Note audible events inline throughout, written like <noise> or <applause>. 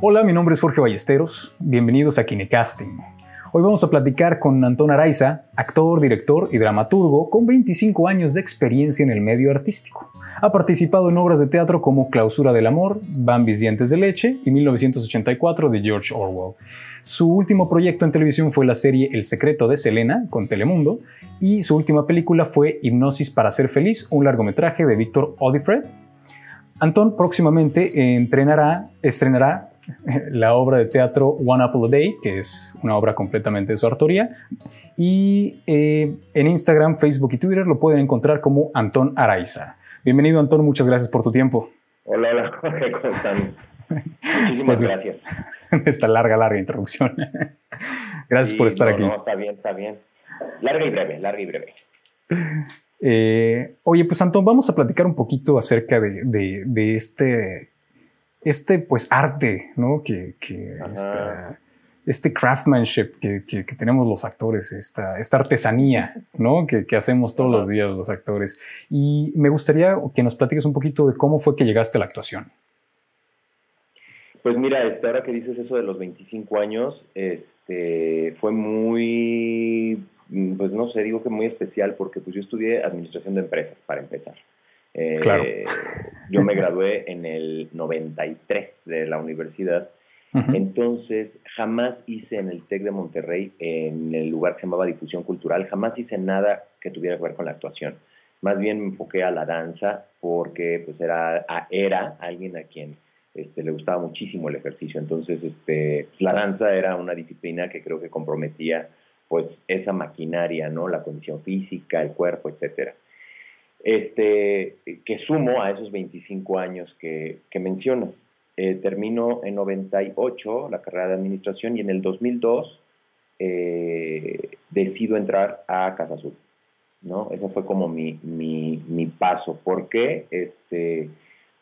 Hola, mi nombre es Jorge Ballesteros. Bienvenidos a Kinecasting. Hoy vamos a platicar con Antón Araiza, actor, director y dramaturgo con 25 años de experiencia en el medio artístico. Ha participado en obras de teatro como Clausura del Amor, Bambis Dientes de Leche y 1984 de George Orwell. Su último proyecto en televisión fue la serie El secreto de Selena con Telemundo y su última película fue Hipnosis para ser feliz, un largometraje de Víctor Odifred. Antón próximamente estrenará <laughs> la obra de teatro One Apple a Day, que es una obra completamente de su autoría. Y eh, en Instagram, Facebook y Twitter lo pueden encontrar como Antón Araiza. Bienvenido, Antón, muchas gracias por tu tiempo. Hola, hola, Jorge, ¿cómo están? <laughs> Muchísimas gracias. <laughs> Esta larga, larga introducción. gracias por estar aquí. No, está bien, está bien. Larga y breve, larga y breve. Eh, oye, pues Antón, vamos a platicar un poquito acerca de, de este este pues arte, ¿no? Que, este craftsmanship que, tenemos los actores, esta, esta artesanía, ¿no? Que, hacemos todos los días los actores. Y me gustaría que nos platiques un poquito de cómo fue que llegaste a la actuación. Pues mira, este, ahora que dices eso de los 25 años, este, fue muy, pues no sé, digo que muy especial porque pues yo estudié administración de empresas para empezar. Claro. Eh, <laughs> yo me gradué en el 93 de la universidad. Entonces, jamás hice en el TEC de Monterrey, en el lugar que se llamaba Difusión Cultural, jamás hice nada que tuviera que ver con la actuación. Más bien me enfoqué a la danza porque pues era, era alguien a quien este, le gustaba muchísimo el ejercicio. Entonces, este, la danza era una disciplina que creo que comprometía pues esa maquinaria, ¿no? La condición física, el cuerpo, etcétera este, que sumo a esos 25 años que, que mencionas. Eh, termino en 98 la carrera de administración y en el 2002 eh, decido entrar a Casa Azul. ¿no? Ese fue como mi, mi, mi paso. ¿Por qué? Este,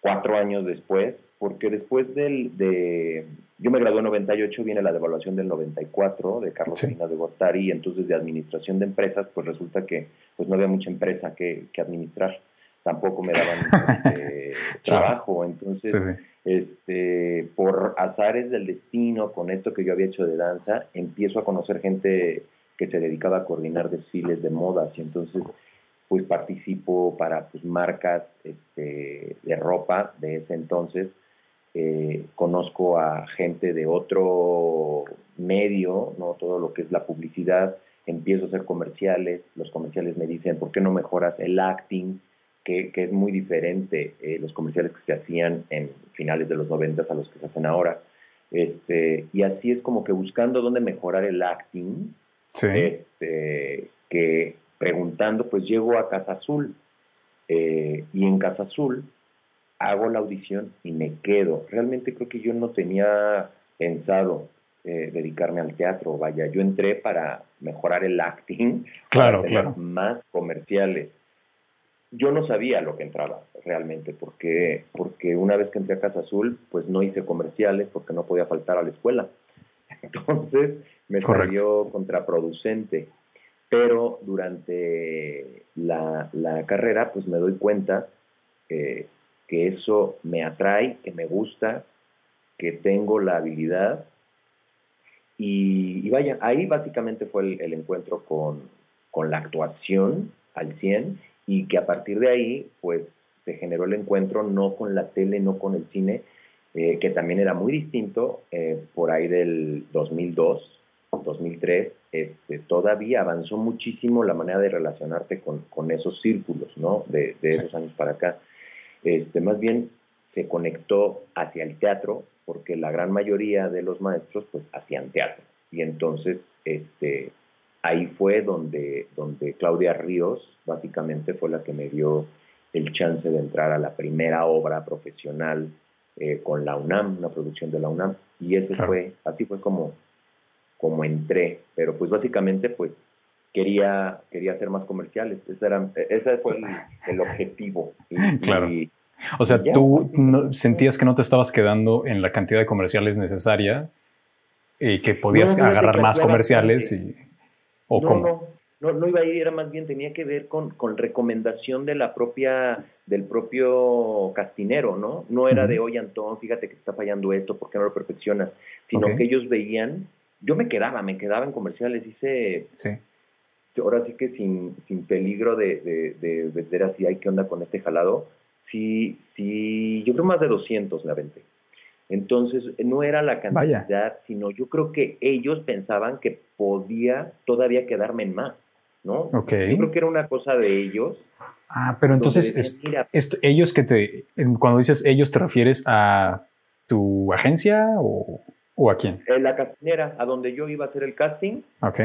cuatro años después, porque después del, de, yo me gradué en 98, viene la devaluación del 94 de Carlos sí. de Gortari, y entonces de administración de empresas, pues resulta que pues no había mucha empresa que, que administrar, tampoco me daban <laughs> este, trabajo, entonces este por azares del destino, con esto que yo había hecho de danza, empiezo a conocer gente que se dedicaba a coordinar desfiles de modas, y entonces pues participo para pues, marcas este, de ropa de ese entonces, eh, conozco a gente de otro medio, no todo lo que es la publicidad, empiezo a hacer comerciales, los comerciales me dicen, ¿por qué no mejoras el acting? Que, que es muy diferente eh, los comerciales que se hacían en finales de los noventas a los que se hacen ahora. Este, y así es como que buscando dónde mejorar el acting, este, que preguntando, pues llego a Casa Azul eh, y en Casa Azul hago la audición y me quedo. Realmente creo que yo no tenía pensado eh, dedicarme al teatro, vaya, yo entré para mejorar el acting, claro, claro. más comerciales. Yo no sabía lo que entraba realmente, porque, porque una vez que entré a Casa Azul, pues no hice comerciales porque no podía faltar a la escuela. <laughs> Entonces me salió contraproducente. Pero durante la, la, carrera, pues me doy cuenta eh, que eso me atrae, que me gusta, que tengo la habilidad. Y, vaya, ahí básicamente fue el, encuentro con, con, la actuación al 100 y que a partir de ahí, pues se generó el encuentro no con la tele, no con el cine, eh, que también era muy distinto eh, por ahí del 2002, 2003, este, todavía avanzó muchísimo la manera de relacionarte con, con esos círculos, ¿no? De, de esos años para acá. Este, más bien se conectó hacia el teatro, porque la gran mayoría de los maestros, pues, hacían teatro. Y entonces, este, ahí fue donde, donde Claudia Ríos, básicamente, fue la que me dio el chance de entrar a la primera obra profesional eh, con la UNAM, una producción de la UNAM. Y eso fue, así fue como como entré, pero pues básicamente pues quería, quería hacer más comerciales, ese, era, ese fue el, objetivo. claro. o sea, tú sentías que no te estabas quedando en la cantidad de comerciales necesaria y que podías agarrar más comerciales y... ¿O no, cómo? No. no, no iba a ir, era más bien, tenía que ver con, con recomendación de la propia, del propio castinero, ¿no? No era de, oye, Antón, fíjate que está fallando esto, ¿por qué no lo perfeccionas? Sino que ellos veían, yo me quedaba, me quedaba en comerciales, hice, sí. Ahora sí que sin, sin peligro de, de, de vender así, hay qué onda con este jalado, sí, sí, yo creo más de 200 la vente. Entonces, no era la cantidad, sino yo creo que ellos pensaban que podía todavía quedarme en más. ¿no? Yo creo que era una cosa de ellos. Ah, pero entonces, ellos que te, cuando dices ellos, ¿te refieres a tu agencia o, a quién? En la castinera, a donde yo iba a hacer el casting. Ok.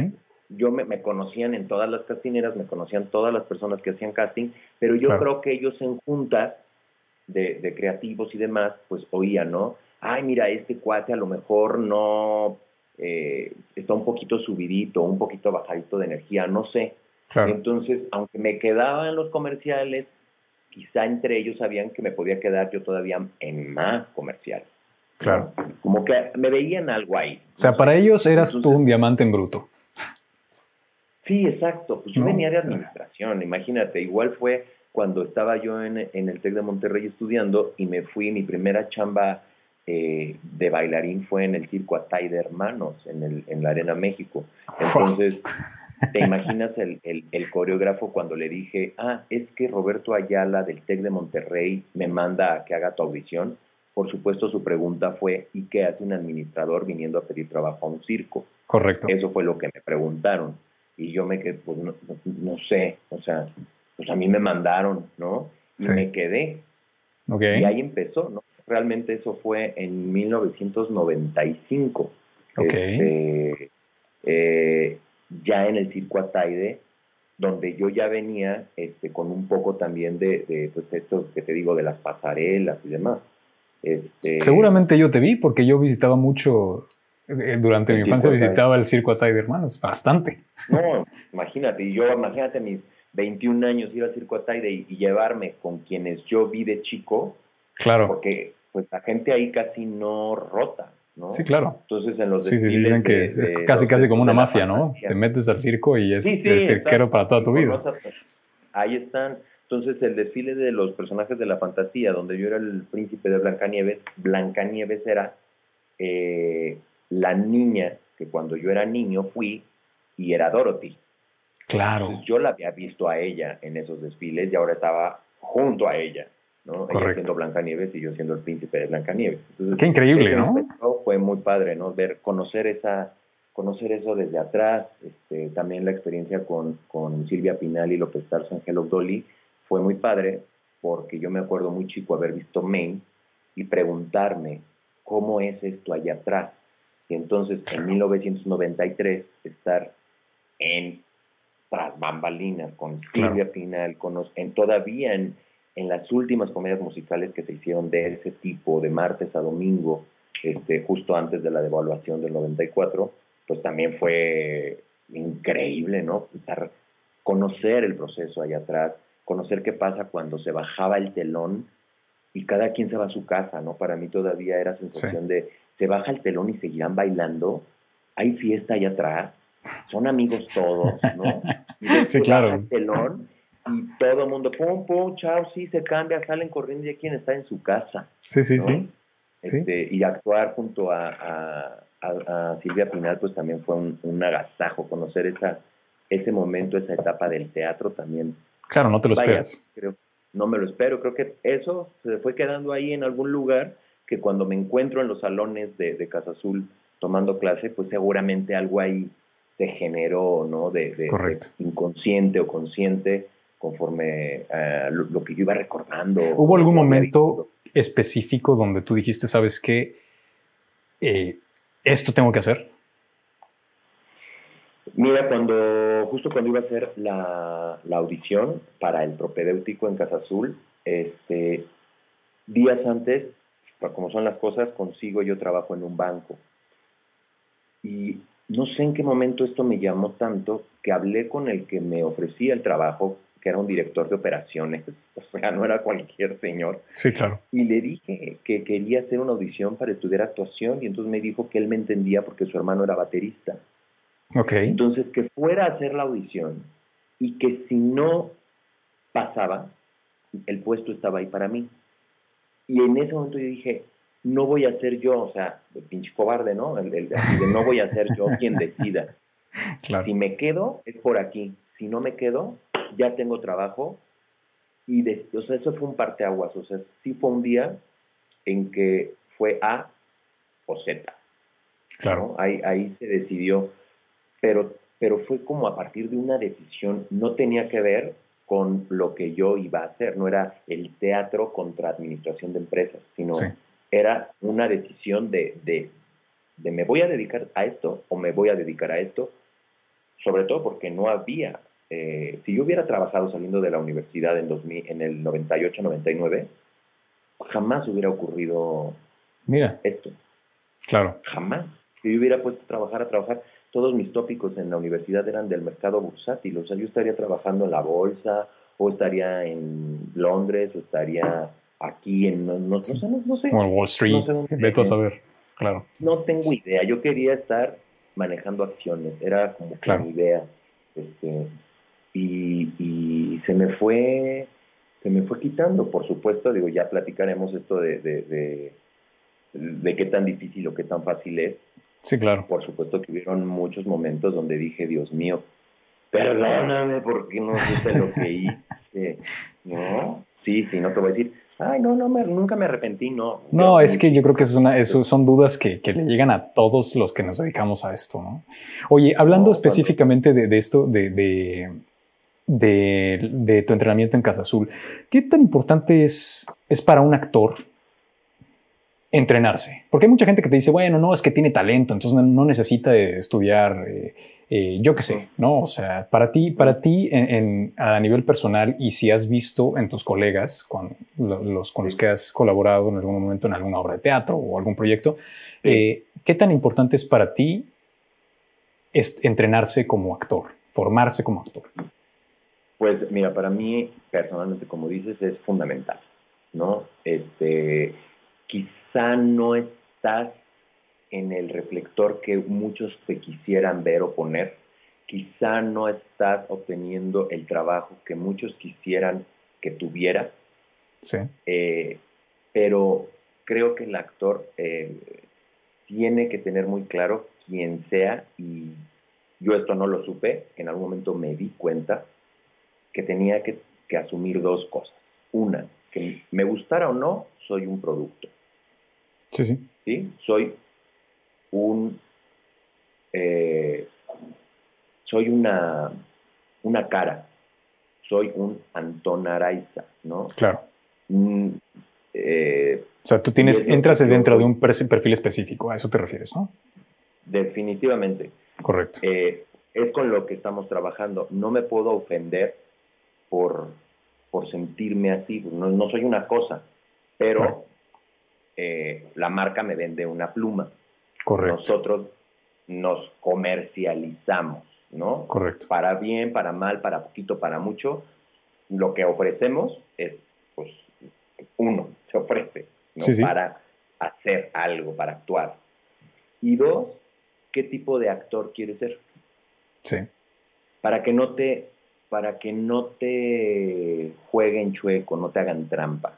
Yo me, conocían en todas las castineras, me conocían todas las personas que hacían casting, pero yo creo que ellos en juntas de, de creativos y demás, pues oían, ¿no? Ay, mira, este cuate a lo mejor no eh, está un poquito subidito, un poquito bajadito de energía, no sé. Entonces, aunque me quedaba en los comerciales, quizá entre ellos sabían que me podía quedar yo todavía en más comerciales. Claro. Como que me veían algo ahí. O sea, para ellos eras tú un diamante en bruto. Sí, exacto. Pues yo venía de administración, imagínate. Igual fue cuando estaba yo en, en el TEC de Monterrey estudiando y me fui, mi primera chamba eh, de bailarín fue en el circo Atay de Hermanos, en, el, en la Arena México. Entonces, ¿te imaginas el, el, coreógrafo cuando le dije, ah, es que Roberto Ayala del TEC de Monterrey me manda a que haga tu audición? Por supuesto, su pregunta fue, ¿y qué hace un administrador viniendo a pedir trabajo a un circo? Correcto. Eso fue lo que me preguntaron. Y yo me quedé, pues no, no sé, o sea, pues a mí me mandaron, ¿no? Y me quedé. Y ahí empezó, ¿no? realmente eso fue en 1995. Este, eh, ya en el circo Ataide, donde yo ya venía este, con un poco también de, pues esto que te digo, de las pasarelas y demás. Este, Seguramente yo te vi porque yo visitaba mucho, durante mi infancia visitaba el circo Ataide, hermanos, bastante. No, imagínate, yo imagínate mis 21 años ir al circo Ataide y, y llevarme con quienes yo vi de chico, Claro. Porque pues la gente ahí casi no rota, ¿no? Sí, claro. Entonces en los Sí, sí, dicen que es, casi casi como una mafia, ¿no? Te metes al circo y es el cirquero para toda tu vida. Ahí están. Entonces el desfile de los personajes de la fantasía, donde yo era el príncipe de Blancanieves, Blancanieves era eh, la niña que cuando yo era niño fui y era Dorothy. Claro. yo la había visto a ella en esos desfiles y ahora estaba junto a ella. ¿no? Ella siendo Blancanieves y yo siendo el príncipe de Blancanieves. Qué increíble, ¿no? Fue muy padre, ¿no? Ver, conocer esa, conocer eso desde atrás, este, también la experiencia con, con Silvia Pinal y López Tarso en Hello Dolly fue muy padre porque yo me acuerdo muy chico haber visto Maine y preguntarme cómo es esto allá atrás. Y entonces en 1993 estar en tras bambalinas con Silvia Pinal, con, en, todavía en, en las últimas comedias musicales que se hicieron de ese tipo, de martes a domingo, este, justo antes de la devaluación del 94, pues también fue increíble, ¿no? conocer el proceso allá atrás, conocer qué pasa cuando se bajaba el telón y cada quien se va a su casa, ¿no? Para mí todavía era sensación de, se baja el telón y seguirán bailando, hay fiesta allá atrás, son amigos todos, ¿no? <laughs> Y sí, claro. El telón y todo el mundo, pum, pum, chao, sí, se cambia, salen corriendo y quien está en su casa. Sí, sí, sí. Este, y actuar junto a, a, Silvia Pinal, pues también fue un, agasajo, conocer esa, ese momento, esa etapa del teatro también. Claro, no te lo esperas. Creo, no me lo espero, creo que eso se fue quedando ahí en algún lugar que cuando me encuentro en los salones de, de Casa Azul tomando clase, pues seguramente algo ahí se generó, ¿no? De, de inconsciente o consciente conforme a eh, lo, que yo iba recordando. ¿Hubo algún momento específico donde tú dijiste, sabes qué, eh, esto tengo que hacer? Mira, cuando justo cuando iba a hacer la, audición para el propedéutico en Casa Azul, este, días antes, como son las cosas, consigo yo trabajo en un banco. Y no sé en qué momento esto me llamó tanto que hablé con el que me ofrecía el trabajo que era un director de operaciones, <laughs> o sea, no era cualquier señor. Sí, claro. Y le dije que quería hacer una audición para estudiar actuación y entonces me dijo que él me entendía porque su hermano era baterista. Okay. Entonces, que fuera a hacer la audición y que si no pasaba, el puesto estaba ahí para mí. Y en ese momento yo dije, no voy a ser yo, o sea, el pinche cobarde, ¿no? El, de no voy a ser yo quien decida. <laughs> Si me quedo, es por aquí. Si no me quedo, ya tengo trabajo. Y, de, o sea, eso fue un parteaguas. O sea, sí fue un día en que fue A o Z. Claro. Ahí, ahí se decidió. Pero, pero fue como a partir de una decisión, no tenía que ver con lo que yo iba a hacer, no era el teatro contra administración de empresas, sino era una decisión de, de, de, me voy a dedicar a esto o me voy a dedicar a esto, sobre todo porque no había, eh, si yo hubiera trabajado saliendo de la universidad en, 2000, en el 98-99, jamás hubiera ocurrido Mira. esto. Claro. Jamás. Si yo hubiera puesto a trabajar, a trabajar, todos mis tópicos en la universidad eran del mercado bursátil, o sea, yo estaría trabajando en la bolsa, o estaría en Londres, o estaría aquí en, no, no, no, sé. O en Wall Street, vete a saber, claro. No tengo idea, yo quería estar manejando acciones, era como que mi idea, este, y, y se me fue, se me fue quitando, por supuesto, digo, ya platicaremos esto de, de, de, de qué tan difícil o qué tan fácil es, Sí, claro. Por supuesto que hubieron muchos momentos donde dije, Dios mío, perdóname porque no sé lo que hice. <laughs> ¿No? Sí, sí, no te voy a decir, ay, no, no, me, nunca me arrepentí, no. No, es que yo creo que es una, eso son dudas que, que, le llegan a todos los que nos dedicamos a esto, ¿no? Oye, hablando específicamente de, de, esto, de, de, de, tu entrenamiento en Casa Azul, ¿qué tan importante es, es para un actor entrenarse. Porque hay mucha gente que te dice, bueno, no, es que tiene talento, entonces no, necesita estudiar, eh, eh, yo qué sé, ¿no? O sea, para ti, para ti en, a nivel personal y si has visto en tus colegas, con los, con los que has colaborado en algún momento en alguna obra de teatro o algún proyecto, eh, ¿qué tan importante es para ti entrenarse como actor, formarse como actor? Pues mira, para mí personalmente, como dices, es fundamental, ¿no? Este, quizá no estás en el reflector que muchos te quisieran ver o poner, quizá no estás obteniendo el trabajo que muchos quisieran que tuviera, sí. Eh, pero creo que el actor eh, tiene que tener muy claro quién sea y yo esto no lo supe, en algún momento me di cuenta que tenía que, que asumir dos cosas. Una, que me gustara o no, soy un producto. Sí, sí. ¿sí? Soy un... Eh, soy una, una cara, soy un Antón Araiza, ¿no? Claro. Mm, eh, o sea, tú tienes, entras dentro de un perfil específico, a eso te refieres, ¿no? Definitivamente. Correcto. Eh, es con lo que estamos trabajando. No me puedo ofender por, por sentirme así. No, no soy una cosa, pero eh, la marca me vende una pluma. Correcto. Nosotros nos comercializamos, ¿no? Correcto. Para bien, para mal, para poquito, para mucho. Lo que ofrecemos es, pues, uno, <laughs> se ofrece, ¿no? Para hacer algo, para actuar. Y dos, ¿qué tipo de actor quieres ser? Sí. Para que no te, para que no te jueguen chueco, no te hagan trampa.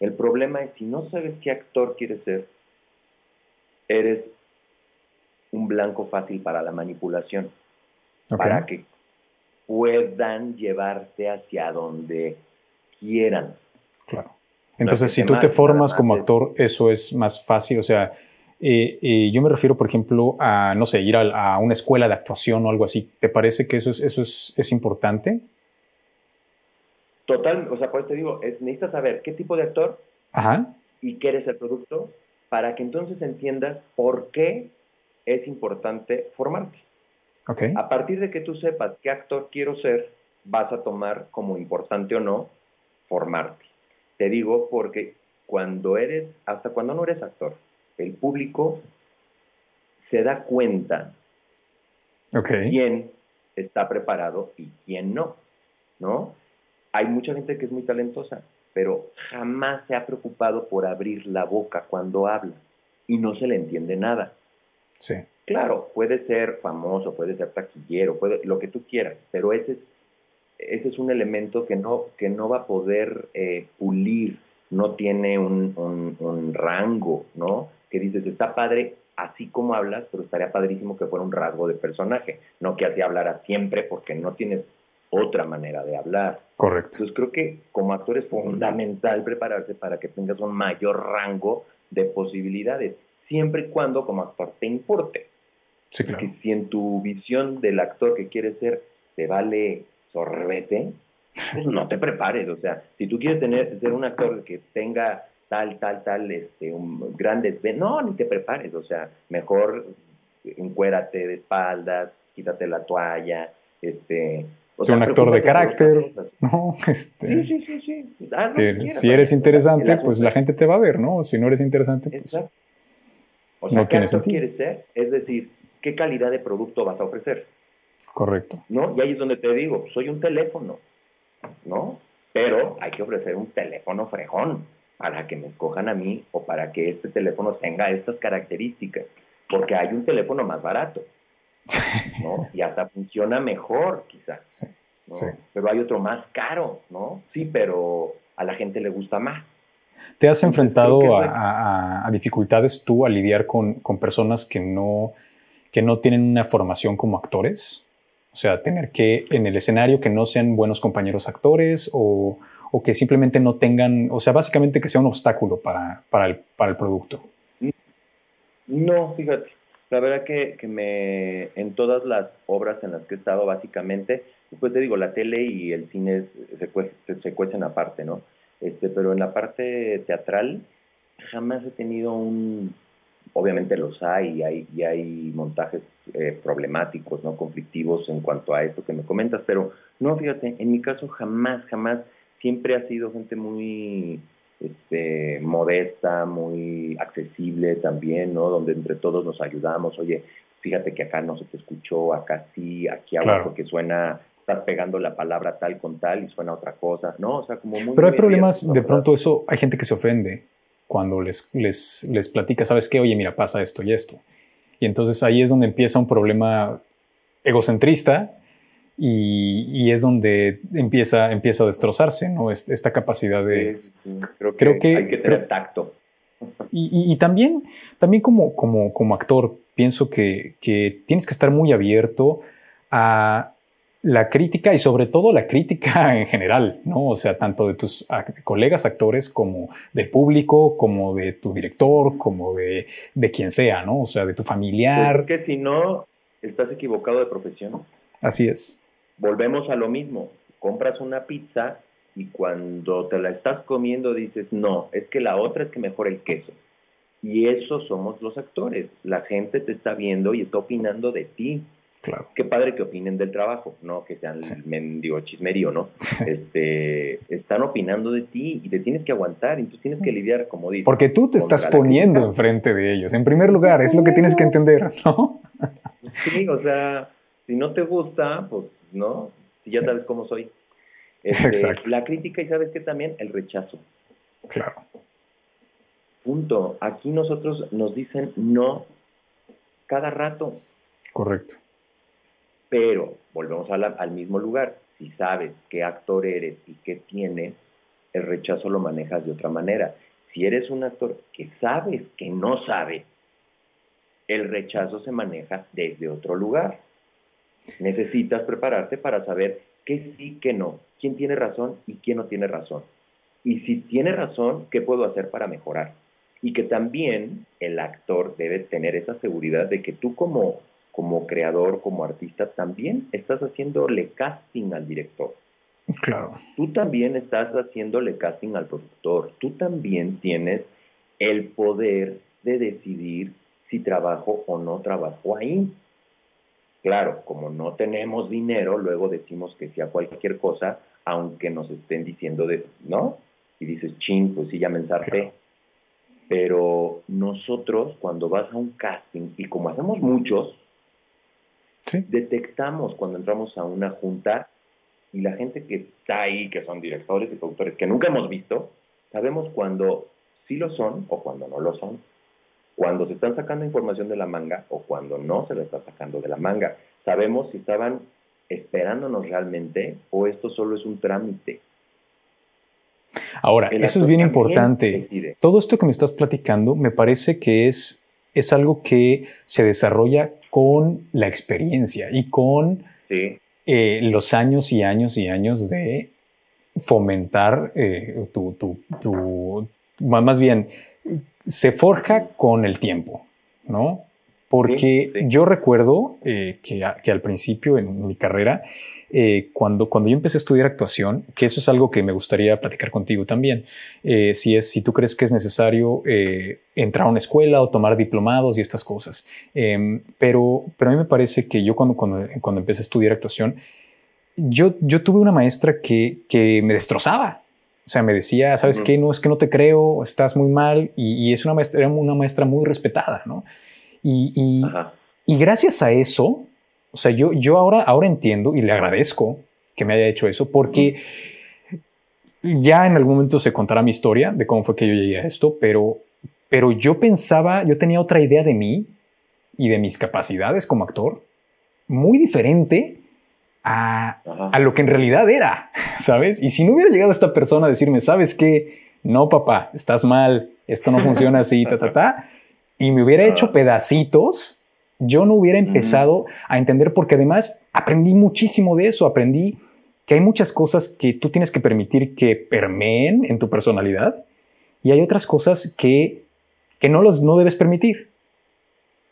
El problema es si no sabes qué actor quieres ser, eres un blanco fácil para la manipulación, para que puedan llevarte hacia donde quieran. Claro. Entonces, si tú te formas como actor, eso es más fácil. O sea, eh, eh, yo me refiero, por ejemplo, a, no sé, ir a, una escuela de actuación o algo así. ¿Te parece que eso es, eso es, es importante? Total, o sea, por eso te digo, es, necesitas saber qué tipo de actor y qué eres el producto para que entonces entiendas por qué es importante formarte. Okay. A partir de que tú sepas qué actor quiero ser, vas a tomar como importante o no formarte. Te digo porque cuando eres, hasta cuando no eres actor, el público se da cuenta okay. quién está preparado y quién no, ¿no? Hay mucha gente que es muy talentosa, pero jamás se ha preocupado por abrir la boca cuando habla y no se le entiende nada. Sí. Claro, puede ser famoso, puede ser taquillero, puede, lo que tú quieras, pero ese es, ese es un elemento que no, que no va a poder eh, pulir, no tiene un, un, rango, ¿no? Que dices, está padre así como hablas, pero estaría padrísimo que fuera un rasgo de personaje, no que así hablara siempre porque no tienes otra manera de hablar. Correcto. Entonces creo que como actor es fundamental prepararse para que tengas un mayor rango de posibilidades, siempre y cuando como actor te importe. Sí, claro. Que si en tu visión del actor que quieres ser te vale sorbete, pues no te prepares. O sea, si tú quieres tener, ser un actor que tenga tal, tal, tal, este, un grandes, no, ni te prepares. O sea, mejor encuérate de espaldas, quítate la toalla, este, o un actor de carácter, ¿no? <laughs> Este, sí, sí, sí, sí. si eres interesante, pues la gente te va a ver, ¿no? Si no eres interesante, pues O sea, no ¿qué actor quieres ser? Es decir, ¿qué calidad de producto vas a ofrecer? Correcto. ¿No? Y ahí es donde te digo, soy un teléfono, ¿no? Pero hay que ofrecer un teléfono frejón para que me escojan a mí o para que este teléfono tenga estas características, porque hay un teléfono más barato ¿no? Y hasta funciona mejor, quizás. Pero hay otro más caro, ¿no? Sí, pero a la gente le gusta más. ¿Te has enfrentado a, dificultades tú a lidiar con, personas que no, que no tienen una formación como actores? O sea, tener que en el escenario que no sean buenos compañeros actores o, que simplemente no tengan, o sea, básicamente que sea un obstáculo para, para, el, para el producto. No, fíjate. La verdad que, que me, en todas las obras en las que he estado, básicamente, pues te digo, la tele y el cine se, se, cuecen aparte, ¿no? Este, pero en la parte teatral jamás he tenido un, obviamente los hay y hay, y hay montajes eh, problemáticos, ¿no? Conflictivos en cuanto a esto que me comentas, pero no, fíjate, en mi caso jamás, jamás, siempre ha sido gente muy este, modesta, muy accesible también, ¿no? Donde entre todos nos ayudamos. Oye, fíjate que acá no se te escuchó, acá sí, aquí abajo porque suena, estás pegando la palabra tal con tal y suena otra cosa, ¿no? O sea, como muy... Pero hay problemas, de pronto eso, hay gente que se ofende cuando les, les, les platica, ¿sabes qué? Oye, mira, pasa esto y esto. Y entonces ahí es donde empieza un problema egocentrista y, es donde empieza, empieza a destrozarse, ¿no? Esta capacidad de... creo, que, hay que tener tacto. Y, también, también como, como, como actor, pienso que, que, tienes que estar muy abierto a la crítica y sobre todo la crítica <laughs> en general, ¿no? O sea, tanto de tus colegas actores como del público, como de tu director, como de, de quien sea, ¿no? O sea, de tu familiar. Porque si no, estás equivocado de profesión. Así es volvemos a lo mismo, compras una pizza y cuando te la estás comiendo dices, no, es que la otra es que mejor el queso. Y eso somos los actores. La gente te está viendo y está opinando de ti. Claro. Qué padre que opinen del trabajo, no que sean sí. mendigo chismerío, ¿no? <laughs> Este, están opinando de ti y te tienes que aguantar y tú tienes que lidiar, como dices. Porque tú te estás poniendo enfrente de ellos. En primer lugar, es lo que tienes que entender, ¿no? Sí, o sea, si no te gusta, pues ¿no? Si ya sabes cómo soy. Este, la crítica y sabes que también el rechazo. Claro. Punto. Aquí nosotros nos dicen no cada rato. Correcto. Pero volvemos al mismo lugar. Si sabes qué actor eres y qué tienes, el rechazo lo manejas de otra manera. Si eres un actor que sabes que no sabe, el rechazo se maneja desde otro lugar. Necesitas prepararte para saber qué sí, qué no, quién tiene razón y quién no tiene razón. Y si tiene razón, ¿qué puedo hacer para mejorar? Y que también el actor debe tener esa seguridad de que tú como, como creador, como artista, también estás haciéndole casting al director. Claro. Tú también estás haciéndole casting al productor. Tú también tienes el poder de decidir si trabajo o no trabajo ahí. Claro, como no tenemos dinero, luego decimos que sea cualquier cosa, aunque nos estén diciendo de, ¿no? Y dices, ching, pues sí, ya me ensarté. Pero nosotros, cuando vas a un casting, y como hacemos muchos, detectamos cuando entramos a una junta y la gente que está ahí, que son directores y productores, que nunca hemos visto, sabemos cuando sí lo son o cuando no lo son. Cuando se están sacando información de la manga o cuando no se la está sacando de la manga. Sabemos si estaban esperándonos realmente o esto solo es un trámite. Ahora, eso es bien importante. Todo esto que me estás platicando me parece que es, es algo que se desarrolla con la experiencia y con eh, los años y años y años de fomentar eh, tu, tu, más bien, se forja con el tiempo, ¿no? Porque yo recuerdo eh, que, que, al principio en mi carrera, eh, cuando, cuando yo empecé a estudiar actuación, que eso es algo que me gustaría platicar contigo también, eh, si, es, si tú crees que es necesario entrar a una escuela o tomar diplomados y estas cosas. Em, pero, pero a mí me parece que yo cuando, cuando, cuando empecé a estudiar actuación, yo, yo tuve una maestra que, que me destrozaba. O sea, me decía, ¿sabes qué? No, es que no te creo, estás muy mal. Y, y es una maestra, era una maestra muy respetada, ¿no? Y, y, gracias a eso, o sea, yo, yo ahora, ahora entiendo y le agradezco que me haya hecho eso porque ya en algún momento se contará mi historia de cómo fue que yo llegué a esto, pero, pero yo pensaba, yo tenía otra idea de mí y de mis capacidades como actor muy diferente a, a, lo que en realidad era, <laughs> ¿sabes? Y si no hubiera llegado esta persona a decirme, ¿sabes qué? No, papá, estás mal, esto no funciona así, ta, ta, ta y me hubiera hecho pedacitos, yo no hubiera empezado a entender porque además aprendí muchísimo de eso, aprendí que hay muchas cosas que tú tienes que permitir que permeen en tu personalidad y hay otras cosas que, que no los no debes permitir.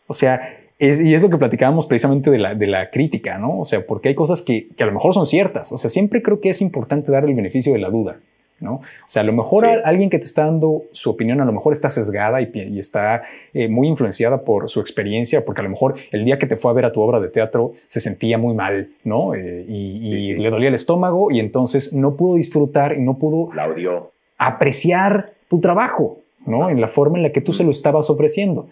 O sea, y es lo que platicábamos precisamente de la, de la crítica, ¿no? O sea, porque hay cosas que, que a lo mejor son ciertas. O sea, siempre creo que es importante dar el beneficio de la duda. ¿no? O sea, a lo mejor alguien que te está dando su opinión, a lo mejor está sesgada y, está eh, muy influenciada por su experiencia, porque a lo mejor el día que te fue a ver a tu obra de teatro se sentía muy mal, ¿no? Eh, y, le dolía el estómago y entonces no pudo disfrutar y no pudo apreciar tu trabajo, ¿no? En la forma en la que tú se lo estabas ofreciendo.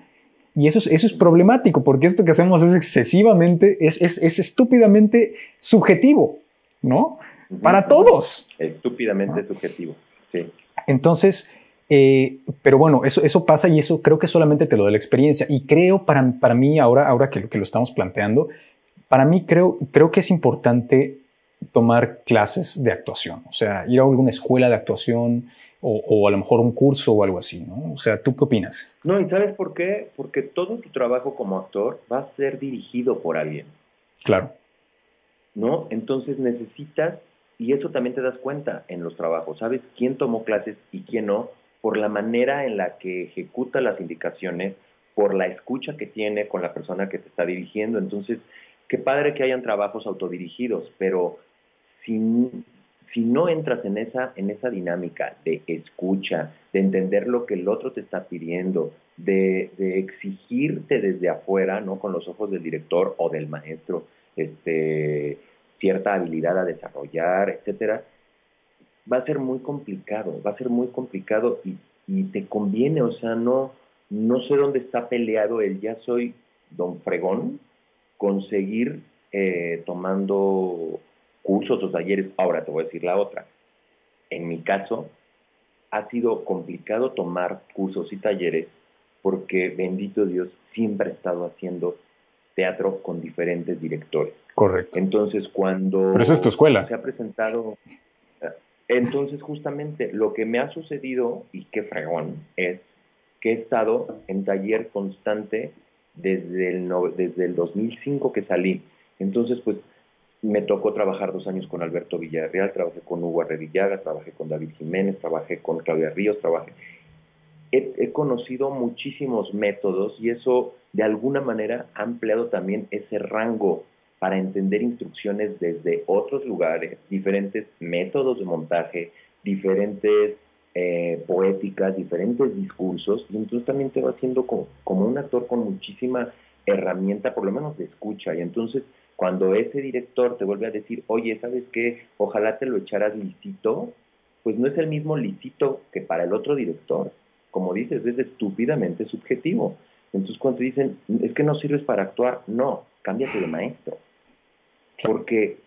Y eso es, eso es problemático, porque esto que hacemos es excesivamente, es, es, es estúpidamente subjetivo, ¿no? para todos. Estúpidamente subjetivo, sí. Entonces, eh, pero bueno, eso, eso pasa y eso creo que solamente te lo da la experiencia. Y creo para, para mí, ahora, ahora que, que lo estamos planteando, para mí creo, creo que es importante tomar clases de actuación, o sea, ir a alguna escuela de actuación o, o, a lo mejor un curso o algo así, ¿no? O sea, ¿tú qué opinas? No, ¿y sabes por qué? Porque todo tu trabajo como actor va a ser dirigido por alguien. Claro. ¿No? Entonces necesitas y eso también te das cuenta en los trabajos, ¿sabes quién tomó clases y quién no? Por la manera en la que ejecuta las indicaciones, por la escucha que tiene con la persona que te está dirigiendo. Entonces, qué padre que hayan trabajos autodirigidos, pero si, si no entras en esa, en esa dinámica de escucha, de entender lo que el otro te está pidiendo, de, exigirte desde afuera, ¿no? Con los ojos del director o del maestro, este cierta habilidad a desarrollar, etcétera, va a ser muy complicado, va a ser muy complicado y, te conviene, o sea, no, no sé dónde está peleado el ya soy don fregón, conseguir eh, tomando cursos o talleres. Ahora te voy a decir la otra. En mi caso, ha sido complicado tomar cursos y talleres porque, bendito Dios, siempre he estado haciendo teatro con diferentes directores. Correcto. Entonces, cuando... Pero esa es tu escuela. Se ha presentado... Entonces, justamente, lo que me ha sucedido, y qué fregón, es que he estado en taller constante desde el, desde el 2005 que salí. Entonces, pues, me tocó trabajar dos años con Alberto Villarreal, trabajé con Hugo Arrevillaga, trabajé con David Jiménez, trabajé con Claudia Ríos, trabajé... he conocido muchísimos métodos y eso, de alguna manera, ha ampliado también ese rango para entender instrucciones desde otros lugares, diferentes métodos de montaje, diferentes eh, poéticas, diferentes discursos, y entonces también te va haciendo como, como un actor con muchísima herramienta, por lo menos de escucha, y entonces cuando ese director te vuelve a decir, oye, ¿sabes qué? Ojalá te lo echaras licito, pues no es el mismo licito que para el otro director. Como dices, es estúpidamente subjetivo. Entonces cuando te dicen, es que no sirves para actuar, no, cámbiate de maestro. Porque,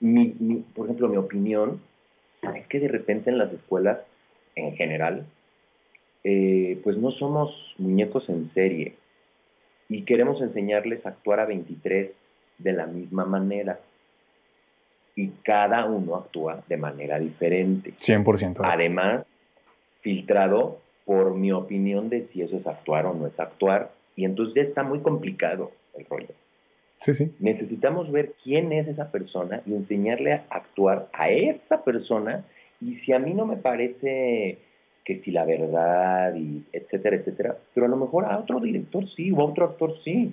mi, por ejemplo, mi opinión es que de repente en las escuelas, en general, eh, pues no somos muñecos en serie y queremos enseñarles a actuar a 23 de la misma manera. Y cada uno actúa de manera diferente. 100%. Además, filtrado por mi opinión de si eso es actuar o no es actuar. Y entonces ya está muy complicado el rollo. Sí, sí. Necesitamos ver quién es esa persona y enseñarle a actuar a esa persona. Y si a mí no me parece que si la verdad y etcétera, etcétera, pero a lo mejor a otro director sí, o a otro actor sí.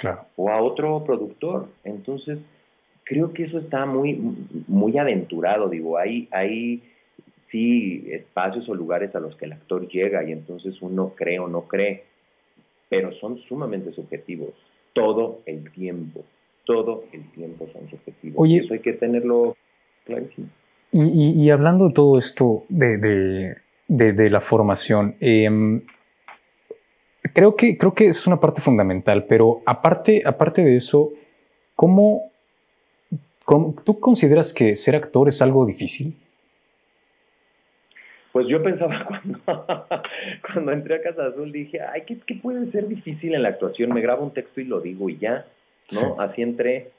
Claro. O a otro productor. Entonces, creo que eso está muy, muy aventurado, digo, hay, hay sí espacios o lugares a los que el actor llega y entonces uno cree o no cree, pero son sumamente subjetivos, todo el tiempo, todo el tiempo son subjetivos. Oye, eso hay que tenerlo clarísimo. Y, y, hablando de todo esto de, de, la formación, em, creo, que, creo que es una parte fundamental, pero aparte, aparte de eso, ¿cómo, ¿cómo, tú consideras que ser actor es algo difícil? Pues yo pensaba <laughs> cuando, cuando entré a Casa Azul, dije, ay, ¿qué, ¿qué, puede ser difícil en la actuación? Me grabo un texto y lo digo y ya, ¿no? Así entré,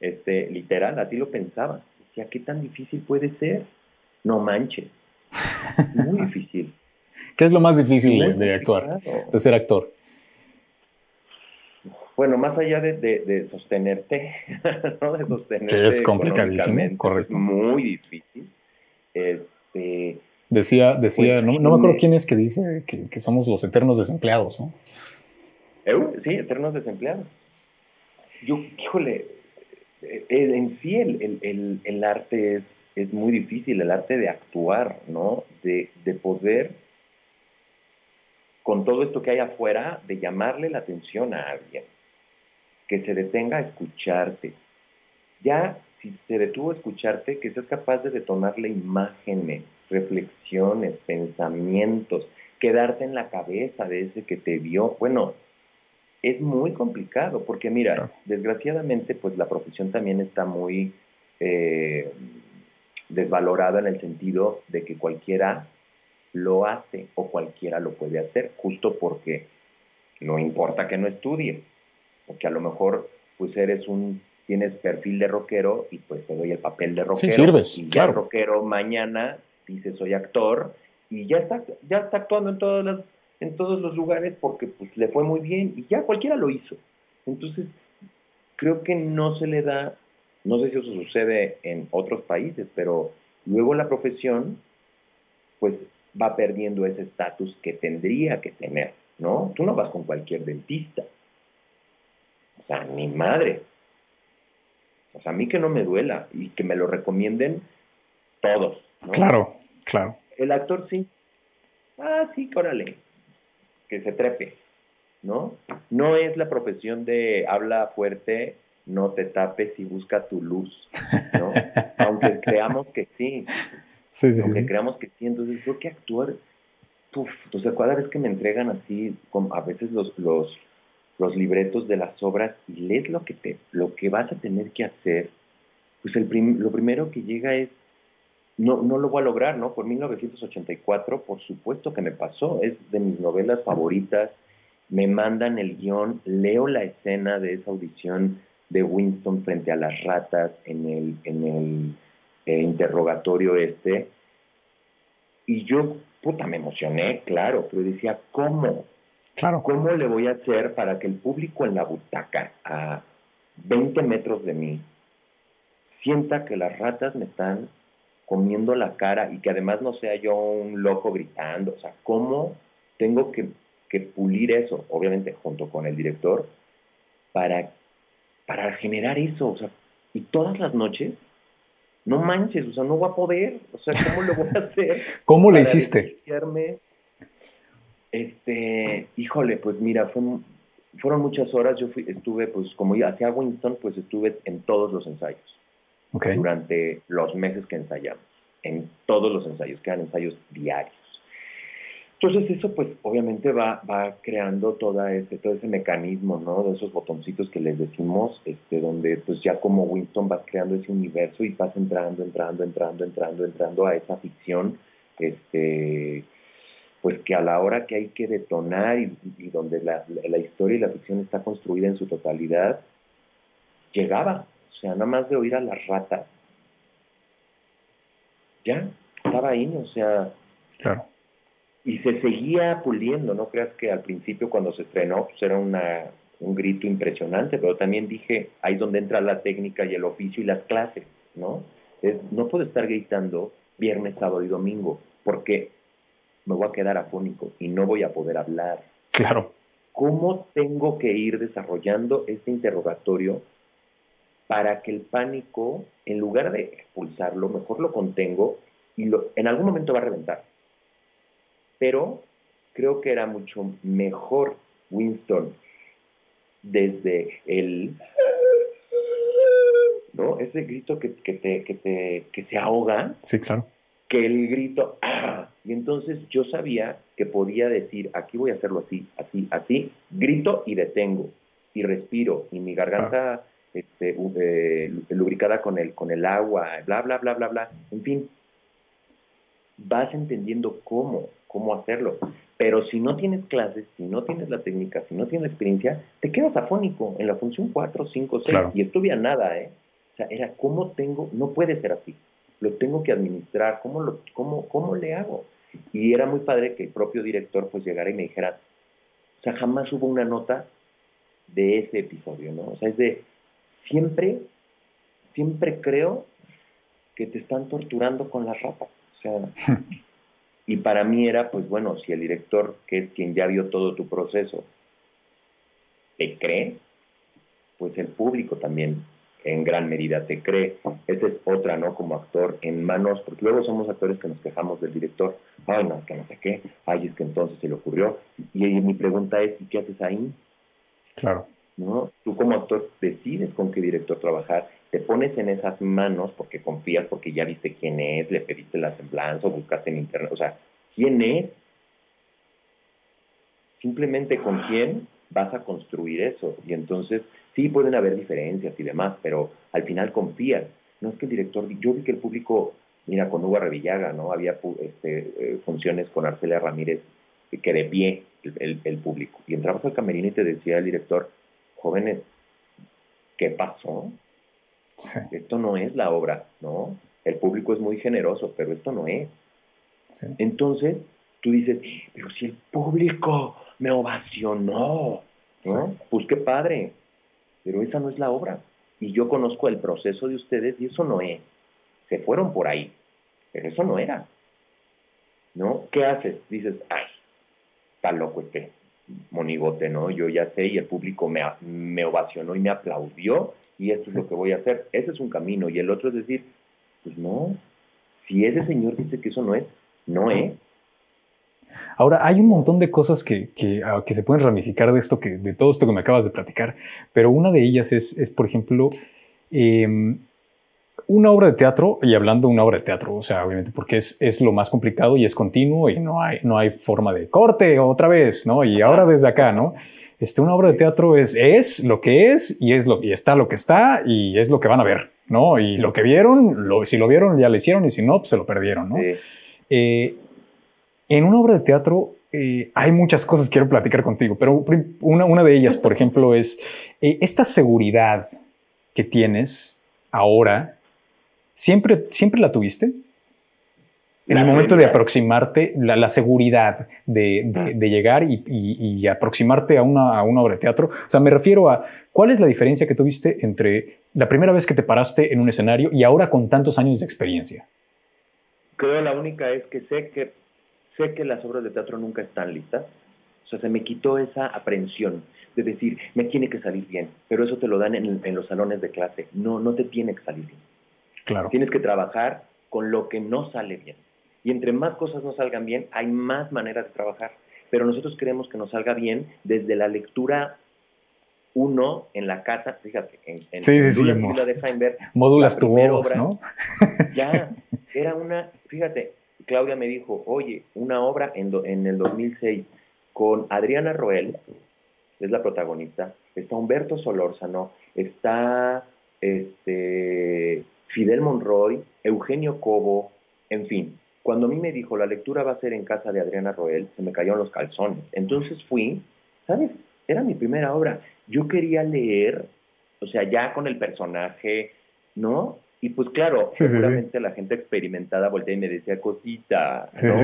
este, literal, así lo pensaba. Decía, ¿qué tan difícil puede ser? No manches. Muy difícil. ¿Qué es lo más difícil de, actuar, de ser actor? Bueno, más allá de, de, sostenerte, <laughs> ¿no? De sostenerte. Que es complicadísimo, correcto. muy difícil. Este, Decía, decía, pues, no, me acuerdo quién es que dice que, somos los eternos desempleados, ¿no? Sí, eternos desempleados. Yo, híjole, eh, en sí el, el, el, arte es, es, muy difícil, el arte de actuar, ¿no? De, de poder, con todo esto que hay afuera, de llamarle la atención a alguien, que se detenga a escucharte. Ya, si se detuvo a escucharte, que seas capaz de detonarle imágenes, reflexiones, pensamientos, quedarte en la cabeza de ese que te vio. Bueno, es muy complicado porque mira, desgraciadamente pues la profesión también está muy eh, desvalorada en el sentido de que cualquiera lo hace o cualquiera lo puede hacer, justo porque no importa que no estudie, porque a lo mejor pues eres un tienes perfil de rockero y pues te doy el papel de rockero. Sí, sirves, y ya rockero mañana dice soy actor y ya está, ya está actuando en todas las, en todos los lugares porque pues le fue muy bien y ya cualquiera lo hizo. Entonces, creo que no se le da, no sé si eso sucede en otros países, pero luego la profesión pues va perdiendo ese estatus que tendría que tener, ¿no? Tú no vas con cualquier dentista. O sea, ni madre. O sea, a mí que no me duela y que me lo recomienden todos. Claro, claro. El actor sí. Ah, sí, órale. Que se trepe, ¿no? No es la profesión de habla fuerte, no te tapes y busca tu luz, ¿no? <laughs> Aunque creamos que sí. Sí, sí. Aunque creamos que sí. Entonces, creo que actuar. Uf, o sea, cada vez que me entregan así, como a veces los, los, los libretos de las obras y lees lo que, te, lo que vas a tener que hacer, pues el lo primero que llega es no, no lo voy a lograr, ¿no? Por 1984, por supuesto que me pasó, es de mis novelas favoritas, me mandan el guion, leo la escena de esa audición de Winston frente a las ratas en el, en el eh, interrogatorio este, y yo, puta, me emocioné, claro, pero decía, ¿cómo? Claro. ¿Cómo le voy a hacer para que el público en la butaca, a 20 metros de mí, sienta que las ratas me están comiendo la cara y que además no sea yo un loco gritando. O sea, ¿cómo tengo que, pulir eso? Obviamente junto con el director, para, para generar eso. O sea, y todas las noches, no manches, o sea, no voy a poder. O sea, ¿cómo lo voy a hacer? <laughs> ¿Cómo le hiciste? Este, híjole, pues mira, fueron muchas horas. Yo fui, estuve, pues como hacía Winston, pues estuve en todos los ensayos durante los meses que ensayamos, en todos los ensayos, que eran ensayos diarios. Entonces eso pues obviamente va, va creando toda ese, todo ese mecanismo, ¿no? De esos botoncitos que les decimos, este, donde pues ya como Winston vas creando ese universo y vas entrando, entrando, entrando, entrando, entrando a esa ficción, este, pues que a la hora que hay que detonar y, donde la, historia y la ficción está construida en su totalidad, llegaba. O sea, nada más de oír a las ratas, ya, estaba ahí, o sea. Claro. Y se seguía puliendo, no creas que al principio cuando se estrenó pues era una, un grito impresionante, pero también dije, ahí es donde entra la técnica y el oficio y las clases, ¿no? no puedo estar gritando viernes, sábado y domingo, porque me voy a quedar afónico y no voy a poder hablar. Claro. ¿Cómo tengo que ir desarrollando este interrogatorio para que el pánico, en lugar de expulsarlo, mejor lo contengo y lo, en algún momento va a reventar? Pero creo que era mucho mejor Winston desde el ¿no? Ese grito que, que, te, que, te, que se ahoga. Sí, claro. Que el grito, ¡ah! Y entonces yo sabía que podía decir, aquí voy a hacerlo así, así, así, grito y detengo, y respiro, y mi garganta este, eh, lubricada con el, con el agua, bla, bla, bla, bla, bla. En fin, vas entendiendo cómo, cómo hacerlo. Pero si no tienes clases, si no tienes la técnica, si no tienes experiencia, te quedas afónico en la función 4, 5, 6. Y estuve a nada, ¿eh? O sea, era cómo tengo, no puede ser así. Lo tengo que administrar, ¿cómo, lo, cómo, cómo le hago? Y era muy padre que el propio director pues llegara y me dijera, o sea, jamás hubo una nota de ese episodio, ¿no? O sea, es de, siempre, siempre creo que te están torturando con las ratas. O sea, <laughs> y para mí era, pues bueno, si el director, que es quien ya vio todo tu proceso, te cree, pues el público también en gran medida te cree. Esa es otra, ¿no? Como actor en manos, porque luego somos actores que nos quejamos del director. Ay, no, que no sé qué. Ay, es que entonces se le ocurrió. Y, mi pregunta es, ¿y qué haces ahí? Claro. ¿No? Tú como actor decides con qué director trabajar, te pones en esas manos porque confías, porque ya viste quién es, le pediste la semblanza o buscaste en internet. O sea, ¿quién es? Simplemente con quién vas a construir eso. Y entonces Sí, pueden haber diferencias y demás, pero al final confías. No es que el director, yo vi que el público, mira, con Hugo Revillaga, ¿no? Había este, eh, funciones con Arcelia Ramírez que de pie el, público. Y entrabas al camerino y te decía el director, jóvenes, ¿qué pasó? Esto no es la obra, ¿no? El público es muy generoso, pero esto no es. Entonces, tú dices, pero si el público me ovacionó, ¿no? Pues qué padre, pero esa no es la obra. Y yo conozco el proceso de ustedes y eso no es. Se fueron por ahí, pero eso no era. ¿No? ¿Qué haces? Dices, ay, está loco este monigote, ¿no? Yo ya sé y el público me, me ovacionó y me aplaudió y esto es lo que voy a hacer. Ese es un camino. Y el otro es decir, pues no, si ese señor dice que eso no es, no es. Ahora, hay un montón de cosas que, que, ah, que, se pueden ramificar de esto, que, de todo esto que me acabas de platicar, pero una de ellas es, es por ejemplo, em, una obra de teatro, y hablando de una obra de teatro, o sea, obviamente porque es, es, lo más complicado y es continuo y no hay, no hay forma de corte otra vez, ¿no? Y ahora desde acá, ¿no? Este, una obra de teatro es, es lo que es y, es lo, y está lo que está y es lo que van a ver, ¿no? Y lo que vieron, lo, si lo vieron ya lo hicieron y si no, pues se lo perdieron, ¿no? Eh, en una obra de teatro eh, hay muchas cosas que quiero platicar contigo, pero una, una de ellas, por ejemplo, es eh, esta seguridad que tienes ahora, ¿siempre, siempre la tuviste? En el momento de aproximarte, la, seguridad de, llegar y, aproximarte a una, a una, obra de teatro. O sea, me refiero a cuál es la diferencia que tuviste entre la primera vez que te paraste en un escenario y ahora con tantos años de experiencia. Creo la única es que sé que sé que las obras de teatro nunca están listas. O sea, se me quitó esa aprensión de decir, me tiene que salir bien, pero eso te lo dan en, los salones de clase. No, no te tiene que salir bien. Claro. Tienes que trabajar con lo que no sale bien. Y entre más cosas no salgan bien, hay más maneras de trabajar. Pero nosotros queremos que nos salga bien desde la lectura uno en la casa, fíjate, en, en sí, sí, de Feinberg, <laughs> Módulas tu voz, ¿no? ya, era una, fíjate, Claudia me dijo, oye, una obra en, en el 2006 con Adriana Roel, es la protagonista, está Humberto Solórzano, está este, Fidel Monroy, Eugenio Cobo, en fin, cuando a mí me dijo, la lectura va a ser en casa de Adriana Roel, se me cayeron los calzones. Entonces fui, ¿sabes? Era mi primera obra. Yo quería leer, o sea, ya con el personaje, ¿no? Y pues claro, seguramente la gente experimentada voltea y me decía, cosita, ¿no?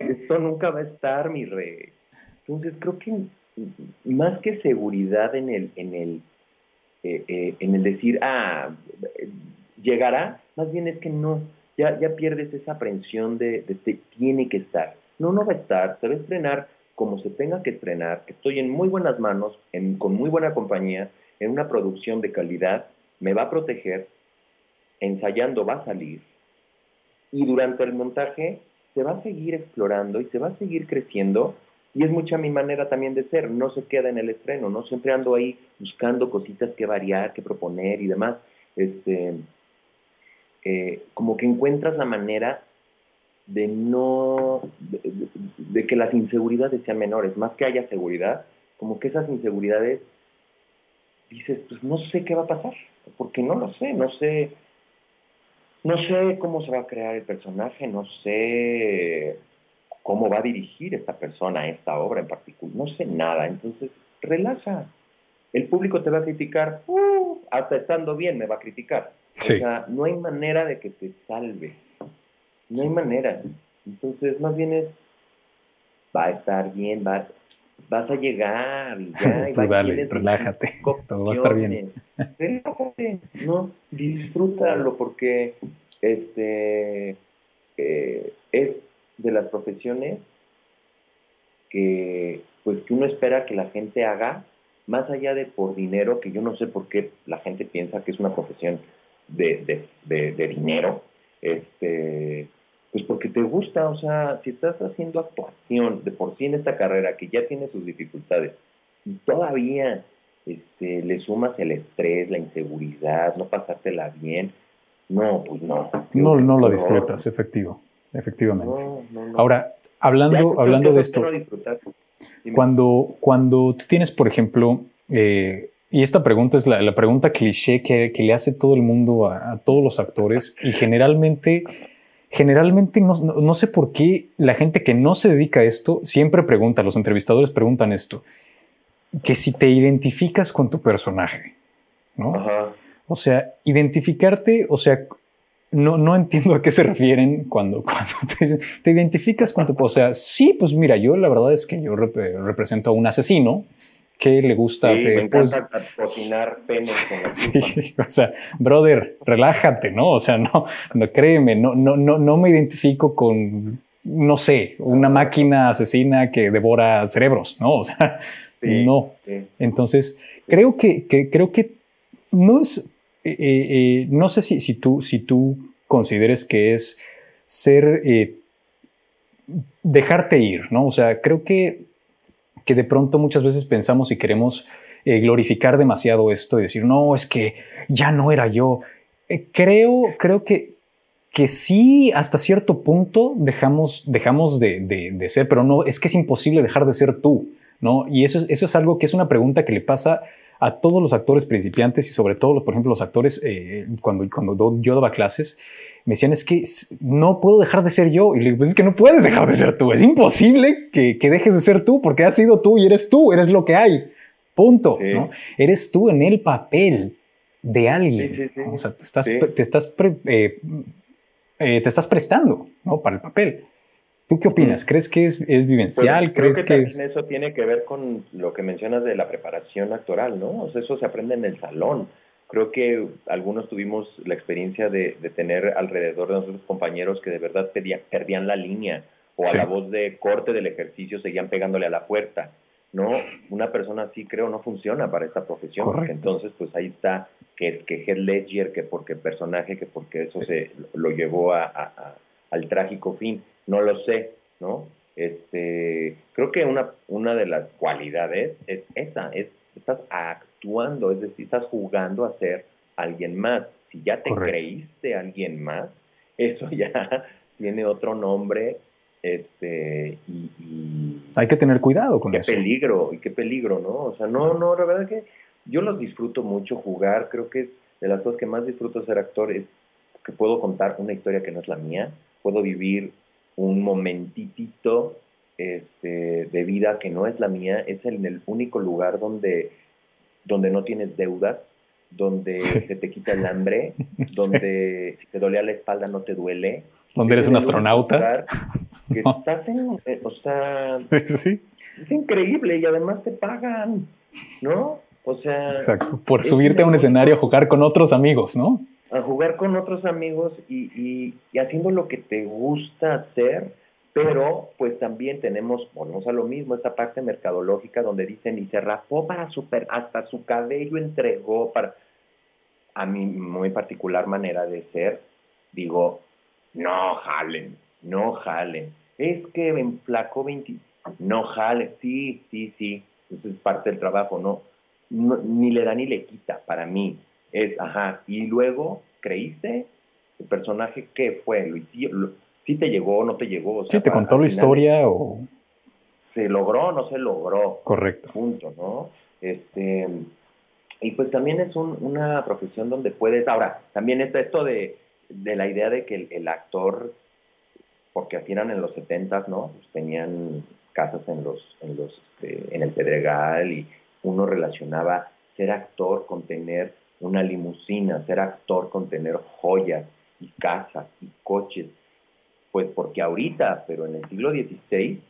Esto nunca va a estar, mi rey. Entonces creo que más que seguridad en el, en el, eh, eh, en el decir, ah, llegará, más bien es que no, ya, ya pierdes esa aprensión de, de, tiene que estar. No, no va a estar, se va a estrenar como se tenga que estrenar, estoy en muy buenas manos, con muy buena compañía, en una producción de calidad, me va a proteger, ensayando va a salir, y durante el montaje se va a seguir explorando y se va a seguir creciendo, y es mucha mi manera también de ser, no se queda en el estreno, no siempre ando ahí buscando cositas que variar, que proponer y demás. Este, eh, como que encuentras la manera de no, de, que las inseguridades sean menores, más que haya seguridad, como que esas inseguridades, dices, pues no sé qué va a pasar, porque no lo sé, no sé, no sé cómo se va a crear el personaje, no sé cómo va a dirigir esta persona esta obra en particular, no sé nada, entonces relaja. El público te va a criticar, uh, hasta estando bien me va a criticar. O sea, no hay manera de que te salve. No hay manera. Entonces, más bien es, va a estar bien, va, vas a llegar y ya. <laughs> Tú dale, relájate, <laughs> todo va a estar bien. Relájate, no, disfrútalo porque este eh, es de las profesiones que pues que uno espera que la gente haga más allá de por dinero, que yo no sé por qué la gente piensa que es una profesión de, de, de, dinero, este, pues porque te gusta, o sea, si estás haciendo actuación de por sí en esta carrera que ya tiene sus dificultades y todavía este, le sumas el estrés, la inseguridad, no pasártela bien, no, pues no. No, no lo disfrutas, efectivo, efectivamente. Ahora, hablando, hablando de esto, cuando, cuando tú tienes, por ejemplo, eh, y esta pregunta es la, pregunta cliché que, le hace todo el mundo a, todos los actores y generalmente, generalmente no, sé por qué la gente que no se dedica a esto siempre pregunta, los entrevistadores preguntan esto, que si te identificas con tu personaje, ¿no? O sea, identificarte, o sea, no, no entiendo a qué se refieren cuando, <laughs> cuando te, identificas con tu... O sea, sí, pues mira, yo la verdad es que yo represento a un asesino, que le gusta. Sí, me pues encanta cocinar penes con <laughs> sí, o sea, brother, relájate, ¿no? O sea, no, no créeme, no, no, no, no me identifico con, no sé, una máquina asesina que devora cerebros, ¿no? O sea, no. Entonces, creo que, que, creo que no es, eh, eh, eh, no sé si, si, tú, si tú consideres que es ser, dejarte ir, ¿no? O sea, creo que que de pronto muchas veces pensamos y queremos glorificar demasiado esto y decir, no, es que ya no era yo. Creo, creo que, que sí, hasta cierto punto dejamos, dejamos de, de, ser, pero no, es que es imposible dejar de ser tú, ¿no? Y eso, eso es algo que es una pregunta que le pasa a todos los actores principiantes y sobre todo, por ejemplo, los actores, eh, cuando, cuando yo daba clases, me decían, es que no puedo dejar de ser yo. Y le digo, pues es que no puedes dejar de ser tú. Es imposible que, que dejes de ser tú porque has sido tú y eres tú, eres lo que hay. Punto. ¿no? Eres tú en el papel de alguien. o sea, te estás, te, estás eh, eh, te estás prestando ¿no? para el papel. ¿Tú qué opinas? ¿Crees que es, es vivencial? Creo ¿Crees que, que eso tiene que ver con lo que mencionas de la preparación actoral, ¿no? O sea, eso se aprende en el salón. Creo que algunos tuvimos la experiencia de, tener alrededor de nosotros compañeros que de verdad perdían la línea o a la voz de corte del ejercicio seguían pegándole a la puerta. ¿no? Una persona así creo no funciona para esta profesión, porque entonces pues ahí está que, que Heath Ledger, que porque personaje, que porque eso se lo llevó a, al trágico fin, no lo sé, ¿no? Este, creo que una, una de las cualidades es esa, es estás actuando, es decir, estás jugando a ser alguien más. Si ya te creíste alguien más, <laughs> eso ya tiene otro nombre este y, hay que tener cuidado con eso. Qué peligro, y qué peligro, ¿no? O sea, no, no, la verdad que yo los disfruto mucho jugar, creo que es de las cosas que más disfruto ser actor es que puedo contar una historia que no es la mía, puedo vivir un momentitito este, de vida que no es la mía, es en el único lugar donde, donde no tienes deudas, donde se te quita el hambre, <laughs> donde si te dolía la espalda no te duele. Donde eres un astronauta. <laughs> Que estás en, eh, o sea, es increíble y además te pagan, ¿no? O sea... Exacto, por subirte a un escenario a jugar con otros amigos, ¿no? A jugar con otros amigos y, y haciendo lo que te gusta hacer pero pues también tenemos, volvemos a lo mismo, esta parte mercadológica donde dicen y se rapó para super, hasta su cabello entregó para, a mi muy particular manera de ser, digo, no jalen, no jalen. Es que enflacó 20, no jalen, sí, sí, sí, eso es parte del trabajo, no, ni le da ni le quita para mí. Es, ajá, y luego, ¿creíste? El personaje, ¿qué fue? Lo, lo, si te llegó o no te llegó. sí, te contó la historia o... Se logró o no se logró. Correcto. Punto, ¿no? Este, y pues también es una profesión donde puedes, ahora, también está esto de, la idea de que el, actor, porque así eran en los setentas, ¿no? Pues tenían casas en los, en los, este, en el Pedregal y uno relacionaba ser actor con tener una limusina, ser actor con tener joyas y casas y coches pues porque ahorita, pero en el siglo XVI,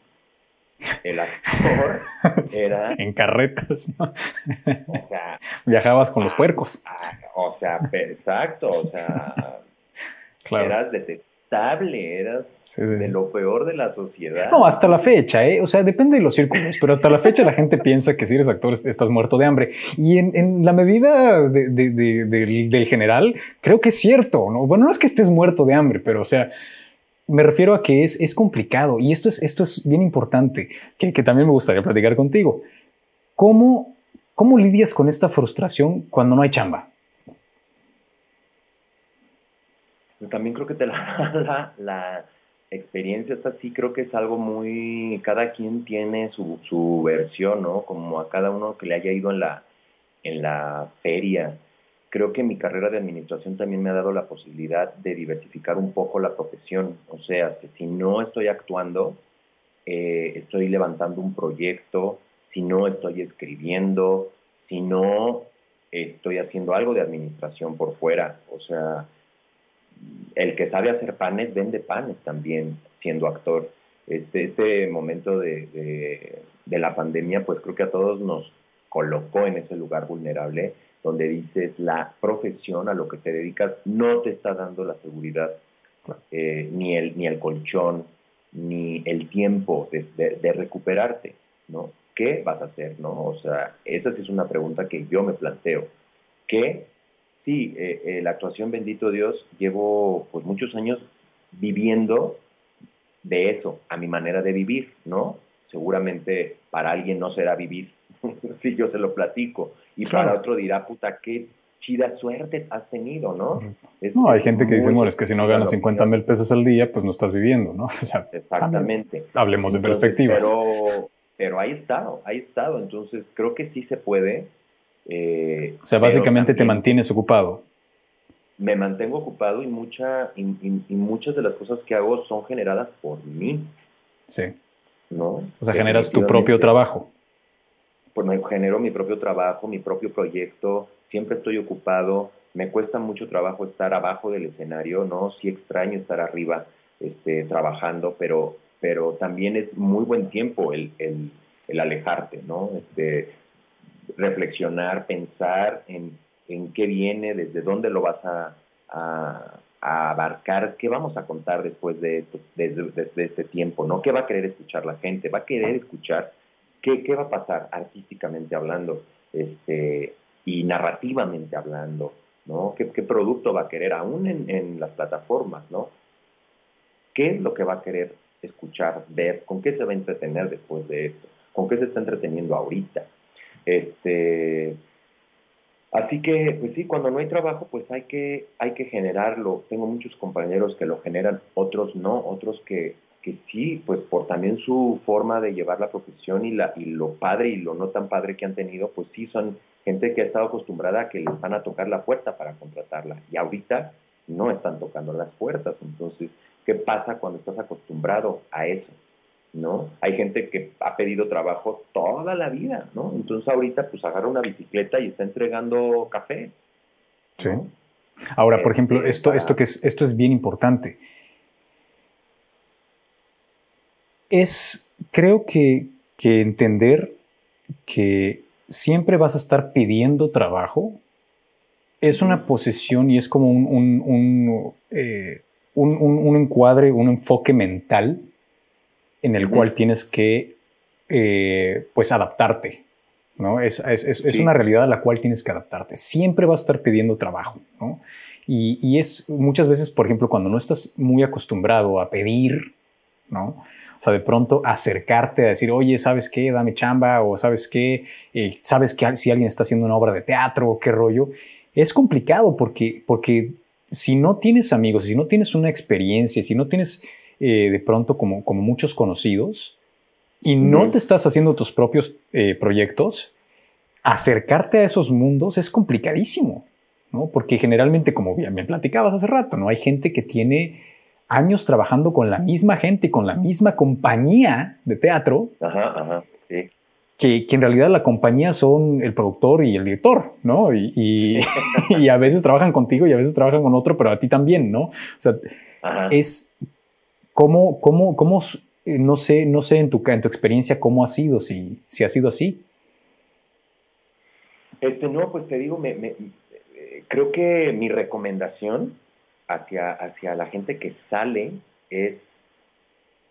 el actor <laughs> era... en carretas, ¿no? O sea, <laughs> Viajabas con los puercos. Ah, o sea, exacto, o sea, <laughs> claro. eras detestable, eras de lo peor de la sociedad. No, hasta la fecha, ¿eh? O sea, depende de los círculos, pero hasta la fecha la gente piensa que si eres actor estás muerto de hambre. Y en, la medida del, general, creo que es cierto, ¿no? Bueno, no es que estés muerto de hambre, pero o sea me refiero a que es, es complicado y esto es, esto es bien importante, que, también me gustaría platicar contigo. ¿Cómo, ¿Cómo lidias con esta frustración cuando no hay chamba? También creo que te la, <laughs> la, experiencia está así, creo que es algo muy, cada quien tiene su, su versión, ¿no? Como a cada uno que le haya ido en la, en la feria, creo que mi carrera de administración también me ha dado la posibilidad de diversificar un poco la profesión. O sea, que si no estoy actuando, eh, estoy levantando un proyecto, si no estoy escribiendo, si no estoy haciendo algo de administración por fuera. O sea, el que sabe hacer panes vende panes también siendo actor. Este, este momento de, de, de la pandemia, pues creo que a todos nos colocó en ese lugar vulnerable donde dices la profesión a lo que te dedicas no te está dando la seguridad, eh, ni, el, ni el colchón, ni el tiempo de, recuperarte, ¿no? ¿Qué vas a hacer, no? O sea, esa sí es una pregunta que yo me planteo. Que sí, eh, eh, la actuación, bendito Dios, llevo pues muchos años viviendo de eso, a mi manera de vivir, ¿no? Seguramente para alguien no será vivir <laughs> si yo se lo platico, y para otro dirá, puta, qué chida suerte has tenido, ¿no? no, hay gente que dice, bueno, es que si no ganas 50 mil pesos al día, pues no estás viviendo, ¿no? <laughs> Exactamente. Hablemos de perspectivas. Pero, pero ahí estado, ahí estado. Entonces, creo que sí se puede. Eh, o sea, básicamente te mantienes ocupado. Me mantengo ocupado y, mucha, y, muchas de las cosas que hago son generadas por mí. Sí. ¿No? O sea, generas tu propio trabajo pues me genero mi propio trabajo, mi propio proyecto, siempre estoy ocupado, me cuesta mucho trabajo estar abajo del escenario, ¿no? Sí extraño estar arriba este, trabajando, pero, pero también es muy buen tiempo el, el, el alejarte, ¿no? Este, reflexionar, pensar en, en, qué viene, desde dónde lo vas a, abarcar, qué vamos a contar después de, esto, este tiempo, ¿no? ¿Qué va a querer escuchar la gente? ¿Va a querer escuchar ¿Qué, ¿Qué, va a pasar artísticamente hablando este, y narrativamente hablando? ¿no? ¿Qué, ¿Qué, producto va a querer aún en, en, las plataformas? ¿no? ¿Qué es lo que va a querer escuchar, ver? ¿Con qué se va a entretener después de esto? ¿Con qué se está entreteniendo ahorita? Este, así que, pues sí, cuando no hay trabajo, pues hay que, hay que generarlo. Tengo muchos compañeros que lo generan, otros no, otros que que sí, pues por también su forma de llevar la profesión y, la, y lo padre y lo no tan padre que han tenido, pues sí son gente que ha estado acostumbrada a que les van a tocar la puerta para contratarla. Y ahorita no están tocando las puertas. Entonces, ¿qué pasa cuando estás acostumbrado a eso? ¿No? Hay gente que ha pedido trabajo toda la vida, ¿no? Entonces ahorita pues agarra una bicicleta y está entregando café. Sí. Ahora, por ejemplo, este, esto, esto, que es, esto es bien importante. Es, creo que, que entender que siempre vas a estar pidiendo trabajo es una posesión y es como un, un, eh, encuadre, un enfoque mental en el cual tienes que eh, pues adaptarte. ¿no? Es, una realidad a la cual tienes que adaptarte. Siempre vas a estar pidiendo trabajo. Y, y, es muchas veces, por ejemplo, cuando no estás muy acostumbrado a pedir, ¿no? O sea, de pronto acercarte a decir, oye, ¿sabes qué? Dame chamba, o ¿sabes qué? Eh, ¿Sabes que si alguien está haciendo una obra de teatro, qué rollo? Es complicado porque, porque si no tienes amigos, si no tienes una experiencia, si no tienes eh, de pronto como, como muchos conocidos y no te estás haciendo tus propios eh, proyectos, acercarte a esos mundos es complicadísimo, ¿no? Porque generalmente, como bien me platicabas hace rato, ¿no? Hay gente que tiene años trabajando con la misma gente, con la misma compañía de teatro, Que, en realidad la compañía son el productor y el director, ¿no? <laughs> Y, a veces trabajan contigo y a veces trabajan con otro, pero a ti también, ¿no? O sea, es cómo, cómo, cómo, eh, no sé, no sé en tu, en tu experiencia cómo ha sido, si, si ha sido así. Este, no, pues te digo, creo que mi recomendación hacia, hacia la gente que sale es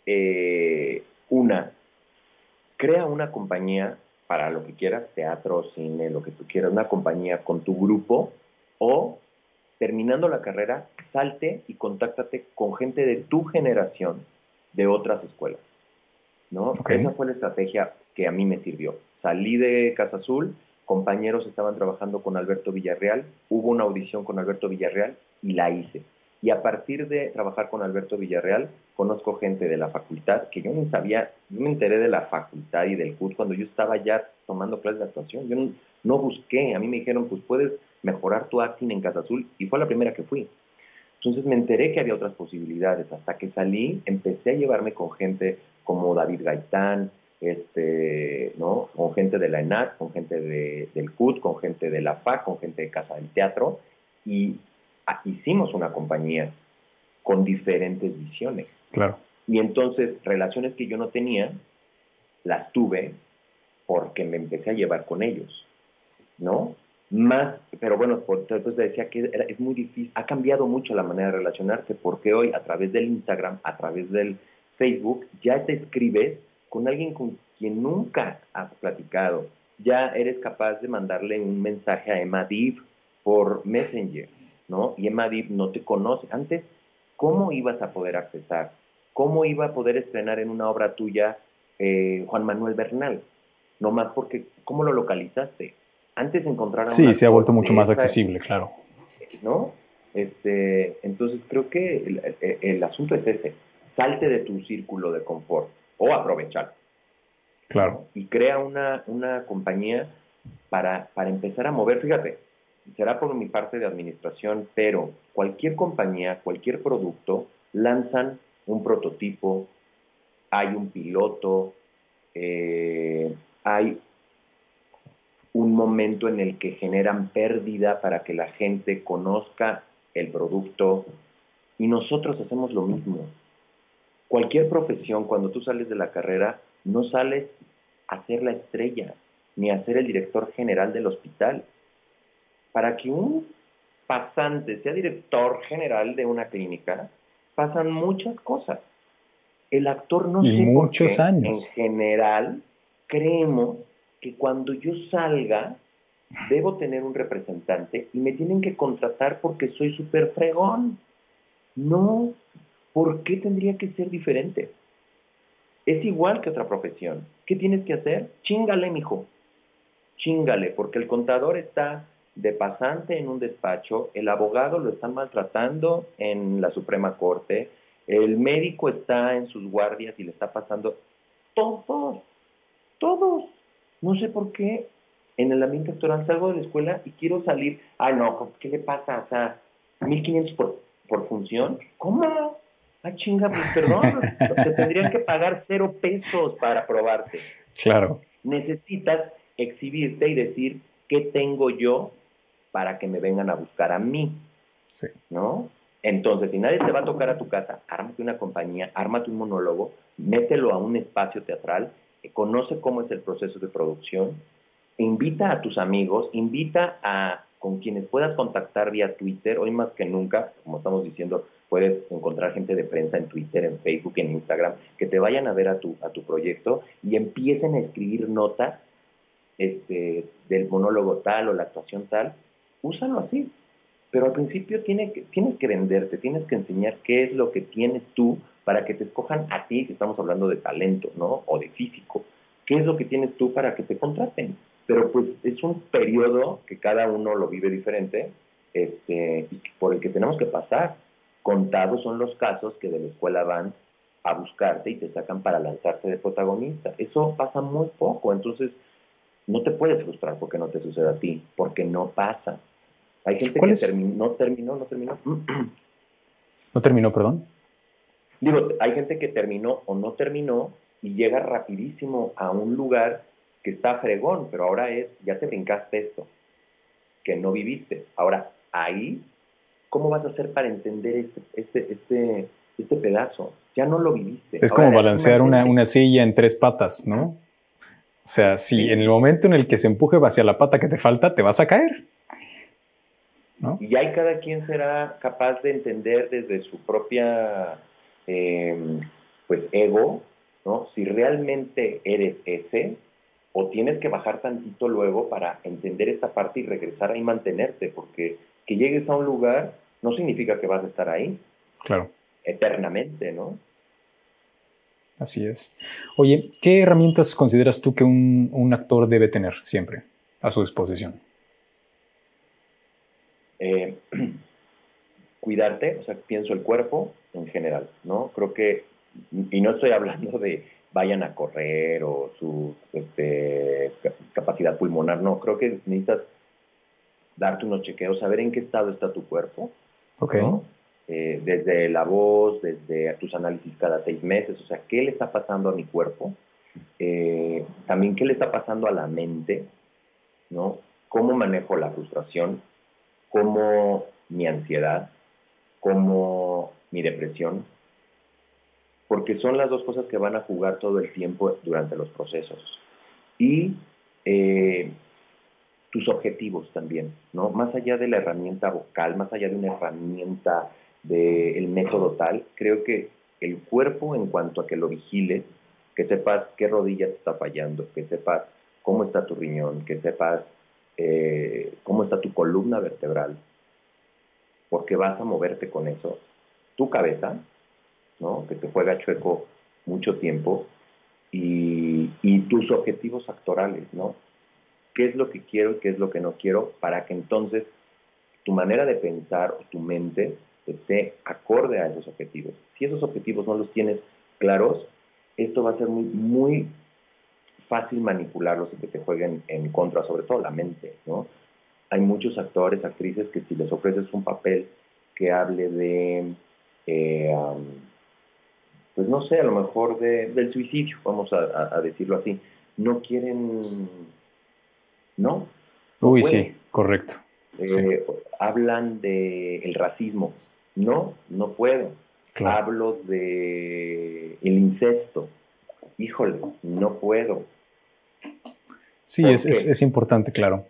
eh, una, crea una compañía para lo que quieras, teatro, cine, lo que tú quieras, una compañía con tu grupo o terminando la carrera, salte y contáctate con gente de tu generación de otras escuelas. ¿no? Esa fue la estrategia que a mí me sirvió. Salí de Casa Azul, compañeros estaban trabajando con Alberto Villarreal, hubo una audición con Alberto Villarreal y la hice. Y a partir de trabajar con Alberto Villarreal, conozco gente de la facultad que yo no sabía, yo me enteré de la facultad y del CUT cuando yo estaba ya tomando clases de actuación. Yo no, busqué, a mí me dijeron, pues puedes mejorar tu acting en Casa Azul y fue la primera que fui. Entonces me enteré que había otras posibilidades. Hasta que salí, empecé a llevarme con gente como David Gaitán, este, ¿no? con gente de la ENAC, con gente de, del CUT, con gente de la FAC, con gente de Casa del Teatro, y hicimos una compañía con diferentes visiones. Claro. Y entonces, relaciones que yo no tenía, las tuve porque me empecé a llevar con ellos, ¿no? Más, pero bueno, entonces decía que es muy difícil, ha cambiado mucho la manera de relacionarse porque hoy a través del Instagram, a través del Facebook, ya te escribes con alguien con quien nunca has platicado. Ya eres capaz de mandarle un mensaje a Emma Div por Messenger ¿no? Y Emadip no te conoce. Antes, ¿cómo ibas a poder accesar? ¿Cómo iba a poder estrenar en una obra tuya eh, Juan Manuel Bernal? No más porque, ¿cómo lo localizaste? Antes encontrar Sí, se ha vuelto mucho más accesible, claro. ¿No? Este, entonces creo que el, asunto es ese. Salte de tu círculo de confort o aprovechar. Claro. Y crea una, una compañía para, para empezar a mover. Fíjate, será por mi parte de administración, pero cualquier compañía, cualquier producto, lanzan un prototipo, hay un piloto, eh, hay un momento en el que generan pérdida para que la gente conozca el producto y nosotros hacemos lo mismo. Cualquier profesión, cuando tú sales de la carrera, no sales a ser la estrella, ni a ser el director general del hospital para que un pasante sea director general de una clínica, pasan muchas cosas. El actor no y muchos años. En general, creemos que cuando yo salga, debo tener un representante y me tienen que contratar porque soy súper fregón. No, ¿por qué tendría que ser diferente? Es igual que otra profesión. ¿Qué tienes que hacer? Chingale, mijo. Chingale, porque el contador está de pasante en un despacho, el abogado lo están maltratando en la Suprema Corte, el médico está en sus guardias y le está pasando. Todos, todos. No sé por qué en el ambiente actoral salgo de la escuela y quiero salir. Ay, no, ¿qué le pasa? O sea, 1500 por por función. ¿Cómo? Ah, chinga, pues perdón, <laughs> te tendrían que pagar cero pesos para probarte. Claro. Necesitas exhibirte y decir qué tengo yo para que me vengan a buscar a mí. Sí. ¿No? Entonces, si nadie te va a tocar a tu casa, ármate una compañía, ármate un monólogo, mételo a un espacio teatral, conoce cómo es el proceso de producción, invita a tus amigos, invita a con quienes puedas contactar vía Twitter, hoy más que nunca, como estamos diciendo, puedes encontrar gente de prensa en Twitter, en Facebook, en Instagram, que te vayan a ver a tu, a tu proyecto y empiecen a escribir notas este, del monólogo tal o la actuación tal, úsalo así. Pero al principio tiene que, tienes que venderte, tienes que enseñar qué es lo que tienes tú para que te escojan a ti, que estamos hablando de talento, ¿no? O de físico. ¿Qué es lo que tienes tú para que te contraten? Pero pues es un periodo que cada uno lo vive diferente este, y por el que tenemos que pasar. Contados son los casos que de la escuela van a buscarte y te sacan para lanzarte de protagonista. Eso pasa muy poco, entonces no te puedes frustrar porque no te suceda a ti, porque no pasa. Hay gente que terminó, no terminó, no terminó. <clears throat> ¿No terminó, perdón? Digo, hay gente que terminó o no terminó y llega rapidísimo a un lugar que está fregón, pero ahora es, ya te brincaste esto, que no viviste. Ahora, ahí, ¿cómo vas a hacer para entender este, este, este, este pedazo? Ya no lo viviste. Es como balancear una, una, silla en tres patas, ¿no? O sea, si en el momento en el que se empuje hacia la pata que te falta, te vas a caer. Y ahí cada quien será capaz de entender desde su propia em, pues ego, ¿no? Si realmente eres ese, o tienes que bajar tantito luego para entender esta parte y regresar ahí y mantenerte, porque que llegues a un lugar no significa que vas a estar ahí. Claro. Eternamente, ¿no? Así es. Oye, ¿qué herramientas consideras tú que un, un actor debe tener siempre a su disposición? Eh, <clears throat> cuidarte, o sea, pienso el cuerpo en general, ¿no? Creo que, y no estoy <laughs> hablando de vayan a correr o su este, capacidad pulmonar, no, creo que necesitas darte unos chequeos, saber en qué estado está tu cuerpo, eh, desde la voz, desde tus análisis cada seis meses, o sea, qué le está pasando a mi cuerpo, eh, también qué le está pasando a la mente, ¿no? ¿Cómo manejo la frustración? Como mi ansiedad, como mi depresión, porque son las dos cosas que van a jugar todo el tiempo durante los procesos. Y eh, tus objetivos también, ¿no? Más allá de la herramienta vocal, más allá de una herramienta del método tal, creo que el cuerpo en cuanto a que lo vigiles, que sepas qué rodilla te está fallando, que sepas cómo está tu riñón, que sepas eh, cómo está tu columna vertebral, porque vas a moverte con eso. Tu cabeza, ¿no? que te juega chueco mucho tiempo, y, y tus objetivos actorales, ¿no? ¿Qué es lo que quiero y qué es lo que no quiero para que entonces tu manera de pensar o tu mente esté acorde a esos objetivos? Si esos objetivos no los tienes claros, esto va a ser muy, muy fácil manipularlos y que te jueguen en contra, sobre todo la mente, ¿no? Hay muchos actores, actrices que si les ofreces un papel que hable de, eh, pues no sé, a lo mejor de, del suicidio, vamos a, decirlo así, no quieren, ¿no? Uy, sí, correcto. Eh, hablan de el racismo, no, no puedo. Hablo de el incesto, híjole, no puedo Sí, es, es, importante, claro.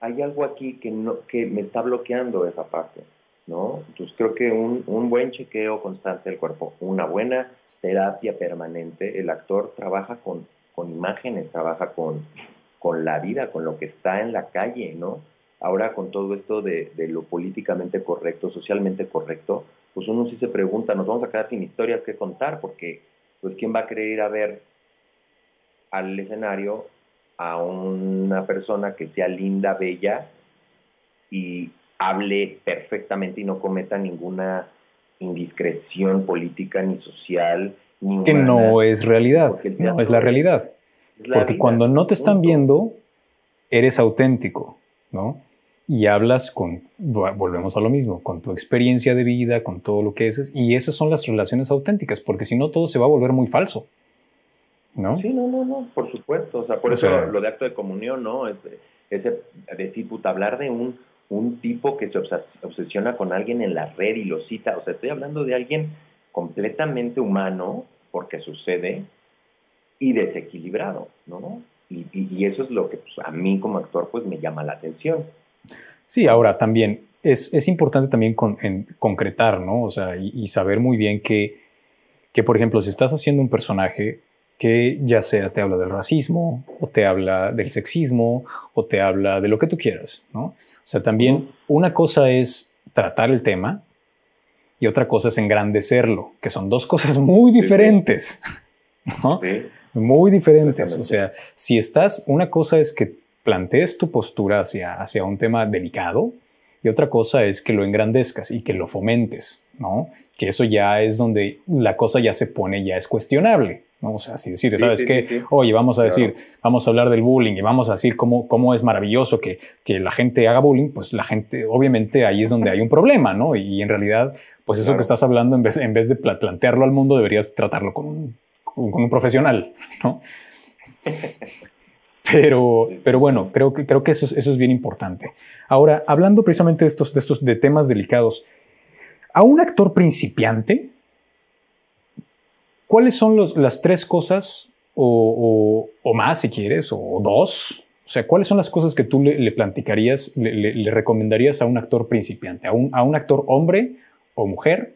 Hay algo aquí que, no, que me está bloqueando esa parte, ¿no? Entonces creo que un, un buen chequeo constante del cuerpo, una buena terapia permanente, el actor trabaja con, con imágenes, trabaja con, con la vida, con lo que está en la calle, ¿no? Ahora con todo esto de, de, lo políticamente correcto, socialmente correcto, pues uno sí se pregunta, nos vamos a quedar sin historias que contar, porque pues quién va a querer ir a ver al escenario a una persona que sea linda, bella y hable perfectamente y no cometa ninguna indiscreción política ni social. que no es realidad, no es la realidad. Porque cuando no te están viendo, eres auténtico, ¿no? y hablas con, volvemos a lo mismo, con tu experiencia de vida, con todo lo que es, y esas son las relaciones auténticas, porque si no todo se va a volver muy falso. ¿No? Sí, no, no, no, por supuesto. O sea, por eso lo de acto de comunión, ¿no? Es, ese decir, puta, hablar de un, un tipo que se obsesiona con alguien en la red y lo cita. O sea, estoy hablando de alguien completamente humano, porque sucede, y desequilibrado, ¿no? Y, y, eso es lo que pues, a mí como actor pues me llama la atención. Sí, ahora también es, es importante también con, en, concretar, ¿no? O sea, y, y, saber muy bien que, que, por ejemplo, si estás haciendo un personaje que ya sea te habla del racismo, o te habla del sexismo, o te habla de lo que tú quieras, ¿no? O sea, también una cosa es tratar el tema y otra cosa es engrandecerlo, que son dos cosas muy diferentes, <laughs> ¿no? Muy diferentes. O sea, si estás, una cosa es que plantees tu postura hacia, hacia un tema delicado y otra cosa es que lo engrandezcas y que lo fomentes, ¿no? Que eso ya es donde la cosa ya se pone, ya es cuestionable. Sea, así decir, ¿sabes qué? Oye, vamos a decir, vamos a hablar del bullying y vamos a decir cómo, cómo es maravilloso que, que, la gente haga bullying, pues la gente, obviamente ahí es donde hay un problema, ¿no? Y, en realidad, pues eso que estás hablando, en vez, en vez de plantearlo al mundo, deberías tratarlo con un, con un profesional, ¿no? <laughs> Pero, pero bueno, creo que, creo que eso, es, eso es bien importante. Ahora, hablando precisamente de estos, de estos de temas delicados, a un actor principiante, ¿cuáles son los, las tres cosas, o, o, más si quieres, o dos? O sea, ¿cuáles son las cosas que tú le, le platicarías, le, le, recomendarías a un actor principiante, a un, a un actor hombre o mujer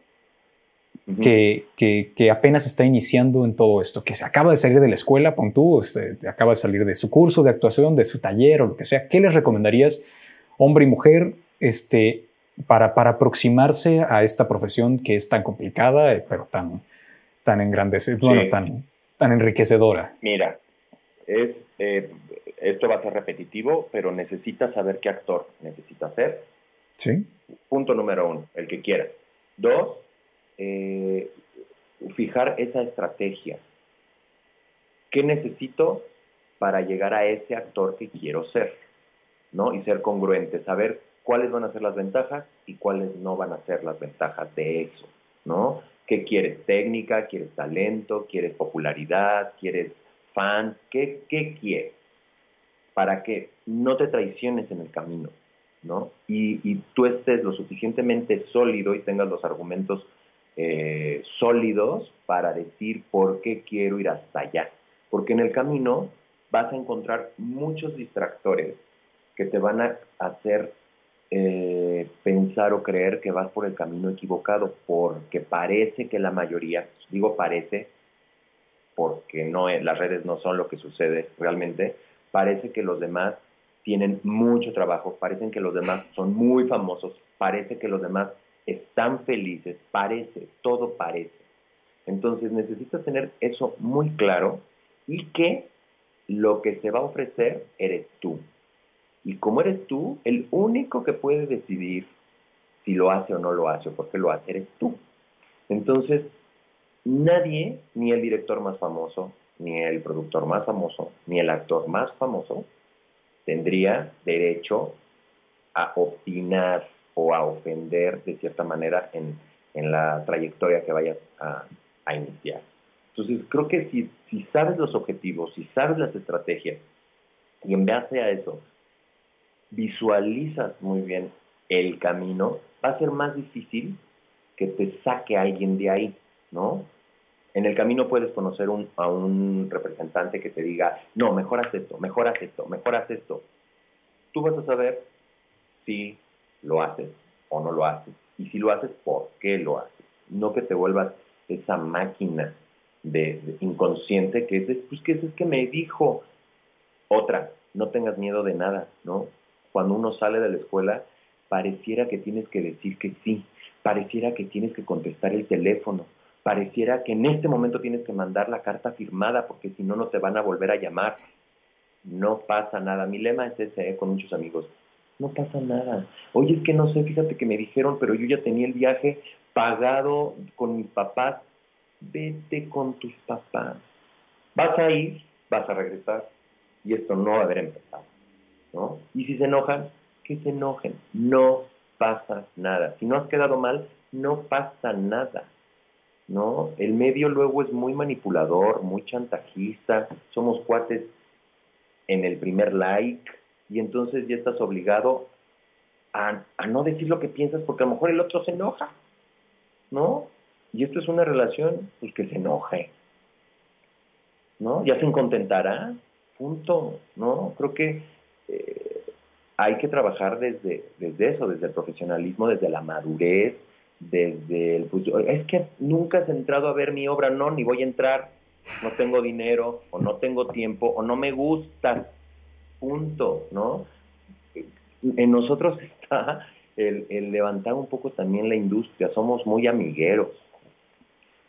que, que, apenas está iniciando en todo esto, que se acaba de salir de la escuela, pon tú, este, acaba de salir de su curso de actuación, de su taller o lo que sea, ¿qué les recomendarías, hombre y mujer, este, para, para aproximarse a esta profesión que es tan complicada, eh, pero tan, tan engrandecedora, tan, tan enriquecedora? Mira, es, eh, esto va a ser repetitivo, pero necesitas saber qué actor necesitas ser. Sí. Punto número uno, el que quiera. Dos, eh, fijar esa estrategia. ¿Qué necesito para llegar a ese actor que quiero ser? ¿no? Y ser congruente, saber cuáles van a ser las ventajas y cuáles no van a ser las ventajas de eso, ¿no? ¿Qué quieres? ¿Técnica? ¿Quieres talento? ¿Quieres popularidad? ¿Quieres fans? ¿Qué, qué quieres? Para que no te traiciones en el camino, ¿no? Y, y tú estés lo suficientemente sólido y tengas los argumentos eh, sólidos para decir por qué quiero ir hasta allá. Porque en el camino vas a encontrar muchos distractores que te van a hacer eh, pensar o creer que vas por el camino equivocado, porque parece que la mayoría, digo parece, porque no, las redes no son lo que sucede realmente, parece que los demás tienen mucho trabajo, parecen que los demás son muy famosos, parece que los demás están felices, parece, todo parece. Entonces necesitas tener eso muy claro y que lo que se va a ofrecer eres tú. Y como eres tú, el único que puede decidir si lo hace o no lo hace o por qué lo hace, eres tú. Entonces, nadie, ni el director más famoso, ni el productor más famoso, ni el actor más famoso, tendría derecho a opinar o a ofender de cierta manera en, en la trayectoria que vayas a, iniciar. Entonces, creo que si, si sabes los objetivos, si sabes las estrategias, y en base a eso visualizas muy bien el camino, va a ser más difícil que te saque alguien de ahí, ¿no? En el camino puedes conocer un, a un representante que te diga, no, mejoras esto, mejoras esto, mejoras esto. Tú vas a saber si lo haces o no lo haces. Y si lo haces, ¿por qué lo haces? No que te vuelvas esa máquina de, inconsciente que es, pues que es que me dijo otra, no tengas miedo de nada, ¿no? Cuando uno sale de la escuela, pareciera que tienes que decir que sí, pareciera que tienes que contestar el teléfono, pareciera que en este momento tienes que mandar la carta firmada porque si no, no te van a volver a llamar. No pasa nada. Mi lema es ese ¿eh? con muchos amigos no pasa nada. Oye, es que no sé, fíjate que me dijeron, pero yo ya tenía el viaje pagado con mis papás. Vete con tus papás. Vas a ir, vas a regresar y esto no va a haber empezado. ¿No? Y si se enojan, que se enojen. No pasa nada. Si no has quedado mal, no pasa nada. ¿No? El medio luego es muy manipulador, muy chantajista, somos cuates en el primer like y entonces ya estás obligado a, a no decir lo que piensas porque a lo mejor el otro se enoja, ¿no? Y esto es una relación pues que se enoje, ¿no? Ya se contentará, punto, ¿no? Creo que eh, hay que trabajar desde, desde eso, desde el profesionalismo, desde la madurez, desde el... Pues, es que nunca has entrado a ver mi obra, no, ni voy a entrar, no tengo dinero, o no tengo tiempo, o no me gusta, punto, ¿no? En nosotros <laughs> está el, el levantar un poco también la industria, somos muy amigueros,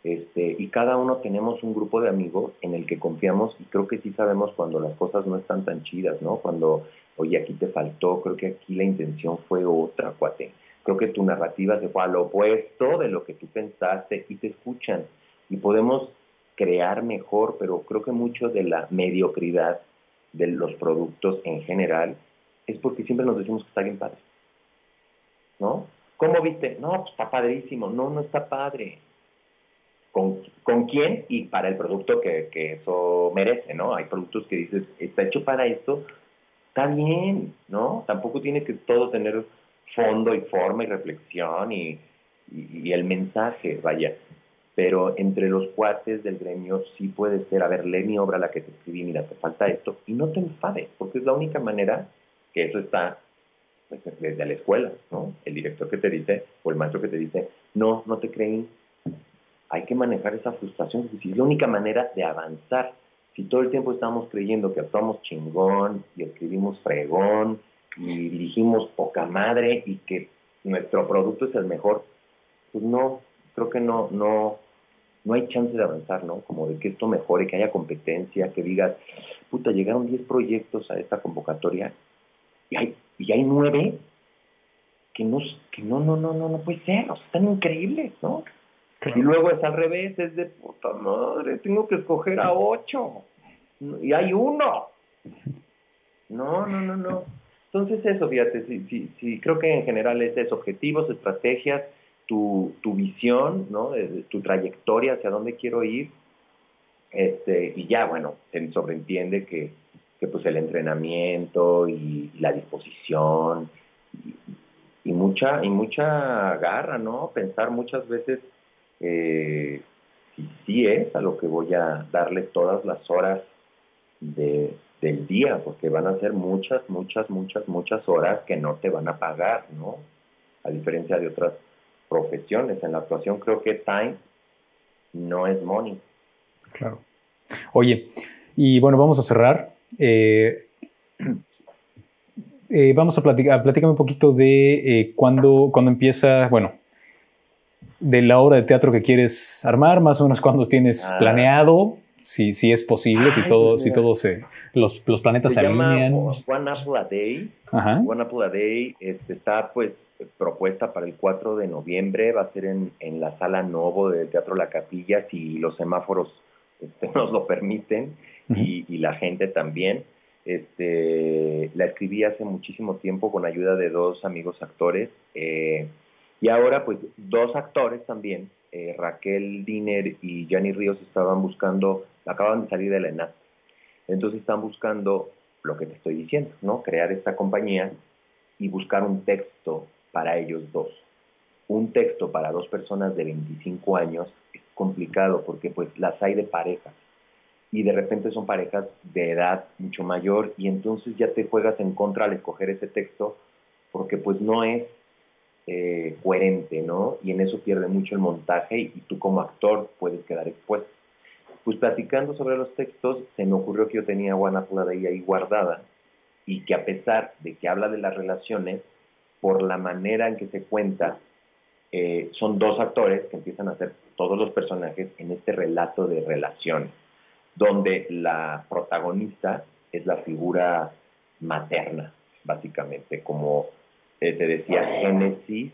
este, y cada uno tenemos un grupo de amigos en el que confiamos y creo que sí sabemos cuando las cosas no están tan chidas, ¿no? Cuando, oye, aquí te faltó, creo que aquí la intención fue otra, cuate. Creo que tu narrativa se fue al opuesto de lo que tú pensaste y te escuchan. Y podemos crear mejor, pero creo que mucho de la mediocridad de los productos en general es porque siempre nos decimos que está bien padre. ¿No? ¿Cómo viste? No, pues está padrísimo. No, no está padre con, con quién y para el producto que, que eso merece, ¿no? Hay productos que dices, está hecho para esto, está bien, ¿no? Tampoco tiene que todo tener fondo y forma y reflexión y, y, el mensaje, vaya. Pero entre los cuates del gremio sí puede ser, a ver, lee mi obra, la que te escribí, mira, te falta esto, y no te enfades, porque es la única manera que eso está pues, desde la escuela, ¿no? El director que te dice, o el maestro que te dice, no, no te creí, hay que manejar esa frustración, es la única manera de avanzar. Si todo el tiempo estamos creyendo que actuamos chingón y escribimos fregón y dirigimos poca madre y que nuestro producto es el mejor, pues no, creo que no, no, no hay chance de avanzar, ¿no? Como de que esto mejore, que haya competencia, que digas, puta, llegaron 10 proyectos a esta convocatoria y hay, y hay 9 que no, que no, no, no, no, no puede ser, o sea, están increíbles, ¿no? Y luego es al revés, es de puta madre, tengo que escoger a ocho. Y hay uno. No, no, no, no. Entonces eso, fíjate, sí, sí, sí, creo que en general es objetivos, estrategias, tu, tu visión, ¿no? tu trayectoria, hacia dónde quiero ir. Este, y ya, bueno, se sobreentiende que, que pues el entrenamiento y, la disposición y, y, mucha, y mucha garra, ¿no? Pensar muchas veces eh, si sí es a lo que voy a darle todas las horas de, del día, porque van a ser muchas, muchas, muchas, muchas horas que no te van a pagar, ¿no? A diferencia de otras profesiones. En la actuación creo que time no es money. Claro. Oye, y bueno, vamos a cerrar. Eh, eh, vamos a platicar, platícame un poquito de eh, cuándo, empieza, bueno, de la obra de teatro que quieres armar, más o menos cuando tienes ah. planeado, si, si es posible, si todo, si todo se, los, los planetas se, alinean. One Apple a Day. One Apple a Day este, está pues propuesta para el 4 de noviembre, va a ser en, en la sala Novo del Teatro La Capilla, si los semáforos este, <laughs> nos lo permiten y, y, la gente también. Este, la escribí hace muchísimo tiempo con ayuda de dos amigos actores. Eh, y ahora, pues, dos actores también, eh, Raquel Diner y Gianni Ríos, estaban buscando, acaban de salir de la ENAT. Entonces están buscando lo que te estoy diciendo, ¿no? Crear esta compañía y buscar un texto para ellos dos. Un texto para dos personas de 25 años es complicado porque pues las hay de parejas y de repente son parejas de edad mucho mayor y entonces ya te juegas en contra al escoger ese texto porque pues no es eh, coherente, ¿no? Y en eso pierde mucho el montaje y, tú como actor puedes quedar expuesto. Pues platicando sobre los textos, se me ocurrió que yo tenía One Apple Day ahí guardada y que a pesar de que habla de las relaciones, por la manera en que se cuenta, eh, son dos actores que empiezan a hacer todos los personajes en este relato de relaciones, donde la protagonista es la figura materna, básicamente, como eh, te decía, génesis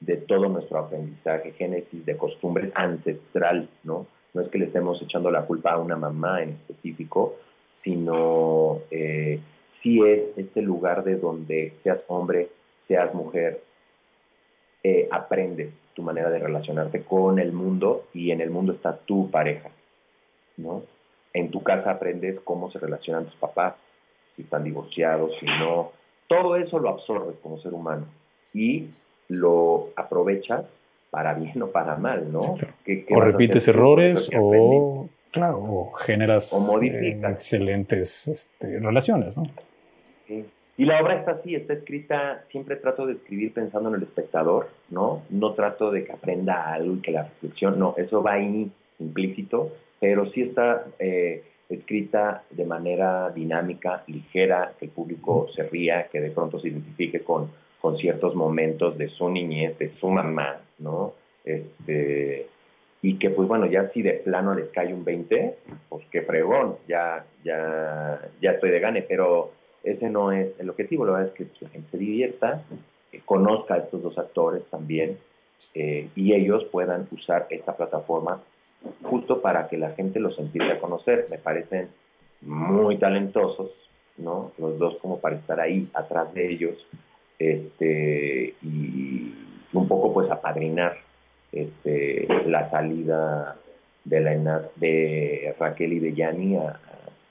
de todo nuestro aprendizaje, génesis de costumbres ancestral, ¿no? No es que le estemos echando la culpa a una mamá en específico, sino eh, sí es este lugar de donde seas hombre, seas mujer, eh, aprendes tu manera de relacionarte con el mundo y en el mundo está tu pareja, ¿no? En tu casa aprendes cómo se relacionan tus papás, si están divorciados, si no. Todo eso lo absorbes como ser humano y lo aprovechas para bien o para mal, ¿no? o repites errores o, claro, generas eh, excelentes este, relaciones, ¿no? Y la obra está así, está escrita, siempre trato de escribir pensando en el espectador, ¿no? No trato de que aprenda algo y que la reflexión, no, eso va ahí implícito, pero sí está eh, escrita de manera dinámica, ligera, que el público se ría, que de pronto se identifique con, con ciertos momentos de su niñez, de su mamá, ¿no? Este, y que pues bueno, ya si de plano les cae un 20, pues qué fregón, ya, ya, ya estoy de gane, pero ese no es el objetivo, la verdad es que la gente se divierta, conozca a estos dos actores también eh, y ellos puedan usar esta plataforma justo para que la gente los empiece a conocer. Me parecen muy talentosos, ¿no? Los dos como para estar ahí atrás de ellos este, y un poco pues apadrinar este, la salida de, la, de Raquel y de Yanni a,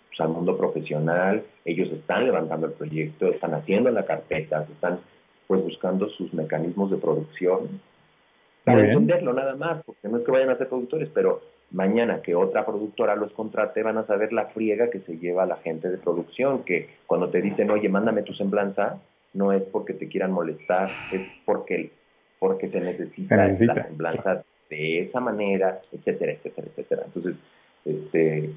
pues, al mundo profesional, ellos están levantando el proyecto, están haciendo la carpeta, están pues buscando sus mecanismos de producción para entenderlo nada más, porque no es que vayan a ser productores, pero mañana que otra productora los contrate van a saber la friega que se lleva la gente de producción, que cuando te dicen, oye, mándame tu semblanza, no es porque te quieran molestar, es porque, porque te necesita, la semblanza de esa manera, etcétera, etcétera, etcétera. Entonces, este,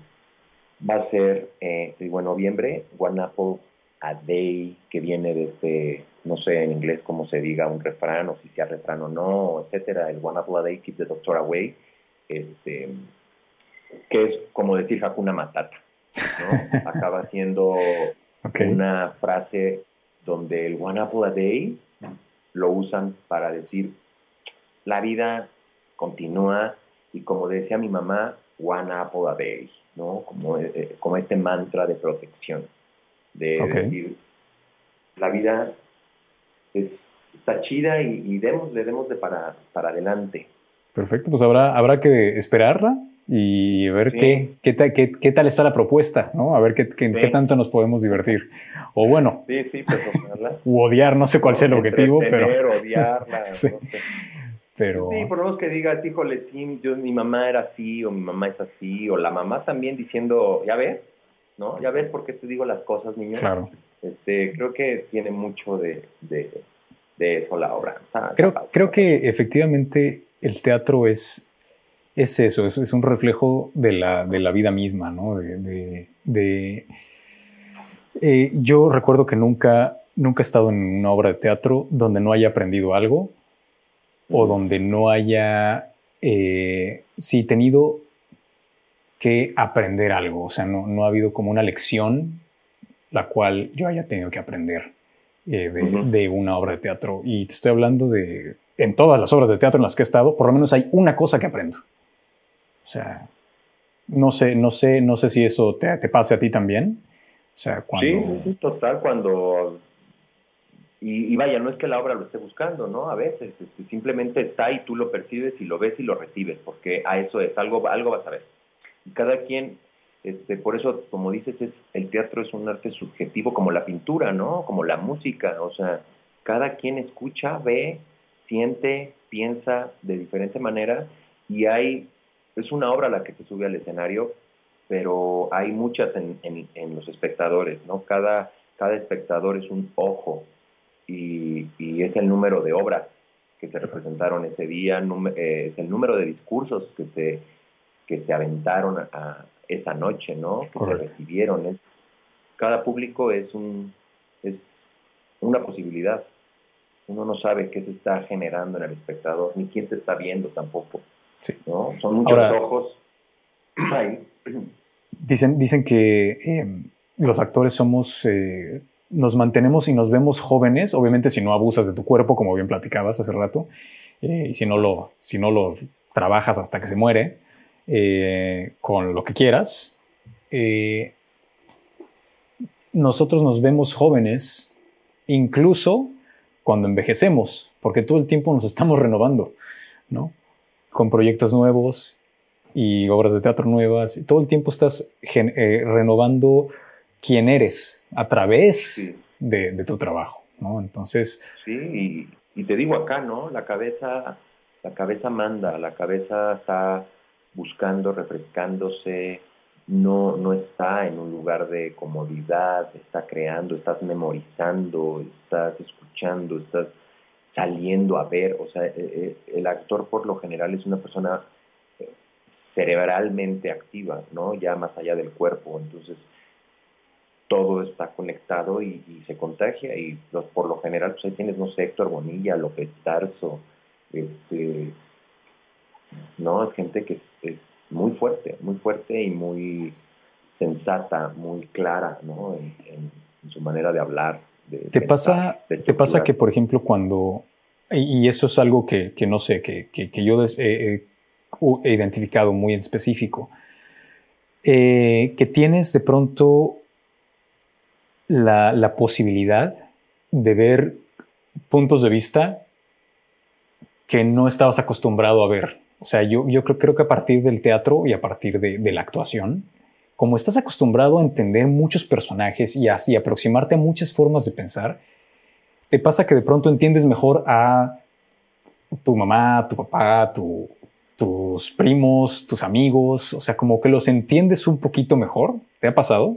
va a ser, eh, digo, en noviembre, Apple a Day, que viene desde, no sé en inglés cómo se diga un refrán, o si sea refrán o no, etcétera. El One Apple a Day, Keep the Doctor Away, este, que es como decir Hakuna Matata, ¿no? <laughs> Acaba siendo una frase donde el One Apple a Day lo usan para decir la vida continúa y como decía mi mamá, One Apple a Day. ¿no? Como, eh, eh, como este mantra de protección, de decir, la vida está chida y, demos, le demos de para, para adelante. Perfecto, pues habrá, habrá que esperarla y ver qué, qué, qué, tal está la propuesta, ¿no? A ver qué, qué, tanto nos podemos divertir. O bueno, sí, sí, pues, o <laughs> odiar, no sé cuál sea el objetivo, pero... odiarla, <laughs> Pero... Sí, por lo menos que digas, híjole, sí, yo, mi mamá era así, o mi mamá es así, o la mamá también diciendo, ya ves, ¿no? Ya ves por qué te digo las cosas, niño. Claro. Este, creo que tiene mucho de, de, eso la obra. creo, creo que efectivamente el teatro es, es eso, es, es un reflejo de la, de la vida misma, ¿no? De, de, eh, yo recuerdo que nunca, nunca he estado en una obra de teatro donde no haya aprendido algo o donde no haya, eh, sí, tenido que aprender algo, o sea, no, no, ha habido como una lección la cual yo haya tenido que aprender eh, de, una obra de teatro. Y te estoy hablando de, en todas las obras de teatro en las que he estado, por lo menos hay una cosa que aprendo. O sea, no sé, no sé, no sé si eso te, te pase a ti también. O sea, cuando... Sí, total, cuando y, vaya, no es que la obra lo esté buscando, ¿no? A veces este, simplemente está y tú lo percibes y lo ves y lo recibes, porque a eso es, algo, algo vas a ver. Y cada quien, este, por eso, como dices, es, el teatro es un arte subjetivo como la pintura, ¿no? Como la música, o sea, cada quien escucha, ve, siente, piensa de diferente manera y hay, es una obra la que se sube al escenario, pero hay muchas en, en, en los espectadores, ¿no? Cada, cada espectador es un ojo y, es el número de obras que se representaron ese día, eh, es el número de discursos que se, que se aventaron a, esa noche, ¿no? Que se recibieron. Es, cada público es, un, es una posibilidad. Uno no sabe qué se está generando en el espectador, ni quién se está viendo tampoco. ¿no? Son muchos ojos <clears throat> Dicen, dicen que eh, los actores somos eh, nos mantenemos y nos vemos jóvenes, obviamente si no abusas de tu cuerpo, como bien platicabas hace rato, eh, y si no, lo, si no lo trabajas hasta que se muere, eh, con lo que quieras, eh, nosotros nos vemos jóvenes incluso cuando envejecemos, porque todo el tiempo nos estamos renovando, ¿no? Con proyectos nuevos y obras de teatro nuevas, y todo el tiempo estás eh, renovando quién eres a través de, tu trabajo, ¿no? Entonces... Sí, y, te digo acá, ¿no? La cabeza, la cabeza manda, la cabeza está buscando, refrescándose, no, no está en un lugar de comodidad, está creando, estás memorizando, estás escuchando, estás saliendo a ver, o sea, eh, eh, el actor por lo general es una persona eh, cerebralmente activa, ¿no? Ya más allá del cuerpo, entonces todo está conectado y, se contagia. Y por lo general pues ahí tienes, no sé, Héctor Bonilla, López Tarso, este, no, es gente que es muy fuerte, muy fuerte y muy sensata, muy clara, ¿no? En, su manera de hablar. ¿Te, pasa, ¿Te pasa que, por ejemplo, cuando, y, eso es algo que, no sé, que, yo he, identificado muy en específico, eh, que tienes de pronto la, la posibilidad de ver puntos de vista que no estabas acostumbrado a ver o sea, yo, yo creo, creo que a partir del teatro y a partir de, la actuación, como estás acostumbrado a entender muchos personajes y así aproximarte a muchas formas de pensar, te pasa que de pronto entiendes mejor a tu mamá, tu papá, tu, tus primos, tus amigos, o sea, como que los entiendes un poquito mejor. ¿Te ha pasado?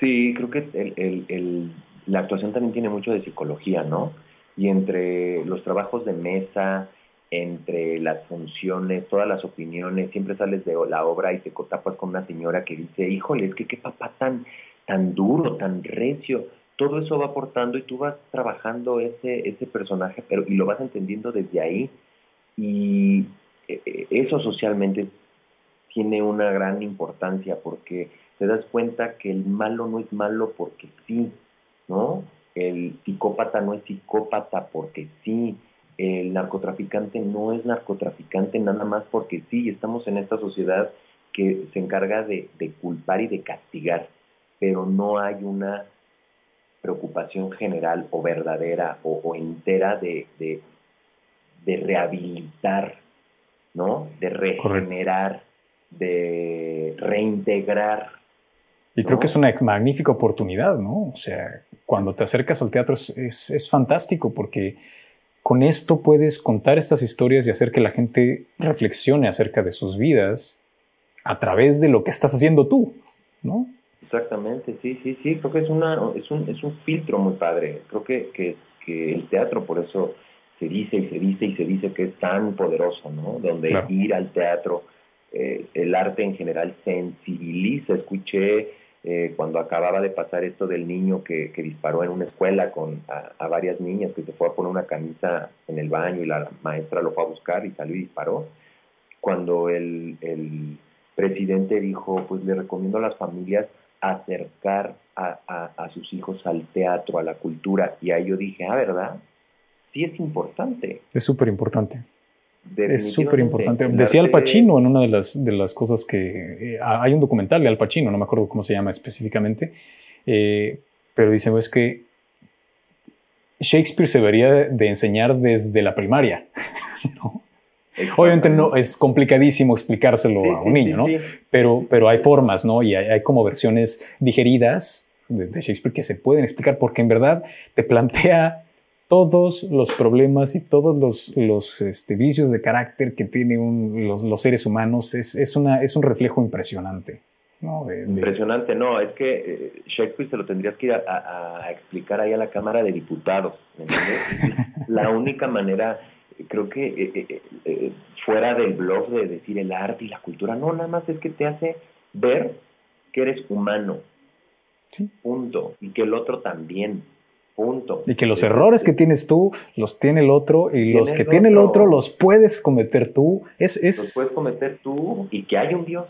Sí, creo que la actuación también tiene mucho de psicología, ¿no? Y entre los trabajos de mesa, entre las funciones, todas las opiniones, siempre sales de la obra y te tapas con una señora que dice, híjole, es que qué papá tan, tan duro, tan recio, todo eso va aportando y tú vas trabajando ese, ese personaje, pero y lo vas entendiendo desde ahí. Y eh, eh, eso socialmente tiene una gran importancia porque te das cuenta que el malo no es malo porque sí, ¿no? El psicópata no es psicópata porque sí, el narcotraficante no es narcotraficante nada más porque sí, estamos en esta sociedad que se encarga de, culpar y de castigar, pero no hay una preocupación general o verdadera o, entera de, de, rehabilitar, ¿no? De regenerar, de reintegrar. Y creo que es una magnífica oportunidad, ¿no? O sea, cuando te acercas al teatro es, es fantástico porque con esto puedes contar estas historias y hacer que la gente reflexione acerca de sus vidas a través de lo que estás haciendo tú, ¿no? Exactamente, sí, sí, sí, creo que es, una, es, un, es un filtro muy padre. Creo que, que, el teatro por eso se dice y se dice y se dice que es tan poderoso, ¿no? Donde ir al teatro, eh, el arte en general sensibiliza. Escuché eh, cuando acababa de pasar esto del niño que, disparó en una escuela con a, varias niñas, que se fue a poner una camisa en el baño y la maestra lo fue a buscar y salió y disparó. Cuando el, el presidente dijo, pues le recomiendo a las familias acercar a, a, sus hijos al teatro, a la cultura, y ahí yo dije, ah, ¿verdad? Sí es importante. Es súper importante. Es súper importante. Decía Al Pacino en una de las, de las cosas que... Eh, hay un documental de Al Pacino, no me acuerdo cómo se llama específicamente, eh, pero dice, es que Shakespeare se debería de enseñar desde la primaria. <laughs> Obviamente no es complicadísimo explicárselo a un niño, ¿no? Pero, pero hay formas, ¿no? Y hay, como versiones digeridas de, de, Shakespeare que se pueden explicar porque en verdad te plantea todos los problemas y todos los, los este, vicios de carácter que tienen los, seres humanos es, es, una, es un reflejo impresionante. ¿no? Impresionante, no, es que eh, Shakespeare se lo tendrías que ir a, explicar ahí a la Cámara de Diputados. <laughs> la única manera, creo que eh, eh, fuera del blog de decir el arte y la cultura, no, nada más es que te hace ver que eres humano. Sí. Punto. Y que el otro también. Punto. Y que los errores que tienes tú los tiene el otro y los que tiene el otro los puedes cometer tú. Es, es... Los puedes cometer tú y que hay un Dios.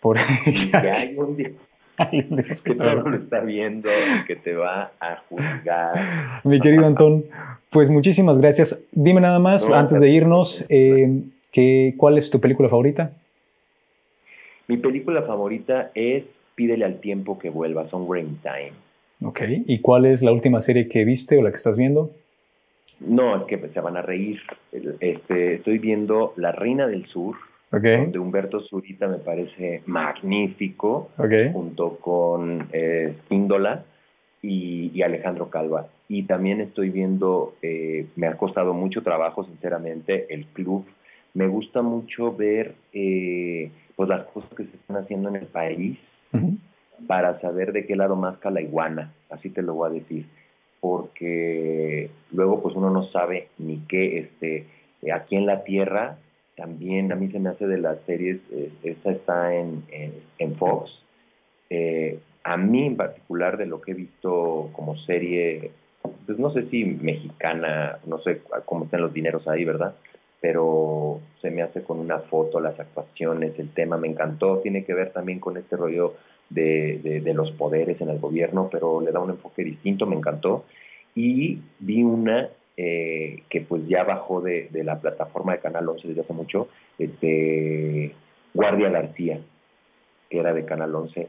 Por... Y que hay un Dios. <laughs> Hay un Dios que, todo lo está viendo y que te va a juzgar. Mi querido Antón, pues muchísimas gracias. Dime nada más, antes de irnos, eh, que, ¿cuál es tu película favorita? Mi película favorita es Pídele al tiempo que vuelva, Somewhere in Time Ok, ¿y cuál es la última serie que viste o la que estás viendo? No, es que se van a reír. Este, estoy viendo La Reina del Sur, de Humberto Zurita me parece magnífico, junto con eh, y, Alejandro Calva. Y también estoy viendo, eh, me ha costado mucho trabajo, sinceramente, el club. Me gusta mucho ver eh, pues las cosas que se están haciendo en el país para saber de qué lado más la iguana, así te lo voy a decir, porque luego pues uno no sabe ni qué, este, aquí en la tierra también a mí se me hace de las series, eh, esta está en, en, Fox, eh, a mí en particular de lo que he visto como serie, pues no sé si mexicana, no sé cómo están los dineros ahí, ¿verdad? Pero se me hace con una foto, las actuaciones, el tema me encantó, tiene que ver también con este rollo de, de los poderes en el gobierno, pero le da un enfoque distinto, me encantó. Y vi una eh, que pues ya bajó de, la plataforma de Canal 11 desde hace mucho, este, Guardia García, que era de Canal 11,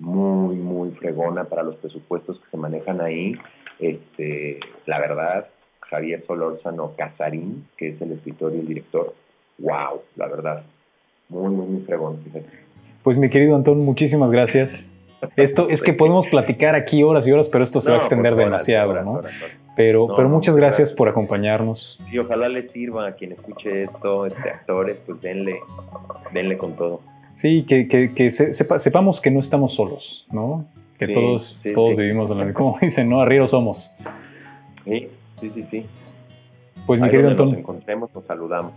muy, muy fregona para los presupuestos que se manejan ahí. Este, la verdad, Javier Solórzano Casarín, que es el escritor y el director, wow, la verdad, muy, muy, muy fregón. Pues mi querido Antón, muchísimas gracias. Esto es que podemos platicar aquí horas y horas, pero esto se va a extender demasiado, ¿no? Pero, pero muchas gracias por acompañarnos. Y ojalá le sirva a quien escuche esto, este, actores, pues denle, denle con todo. Sí, que, que, sepamos que no estamos solos, ¿no? Que todos, todos vivimos en lo como dicen, ¿no? Arrieros somos. Sí, sí, sí, sí. Pues mi querido Antón. Nos encontremos, nos saludamos.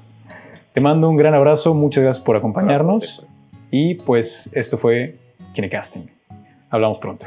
Te mando un gran abrazo, muchas gracias por acompañarnos. Y pues esto fue Kinecasting. Hablamos pronto.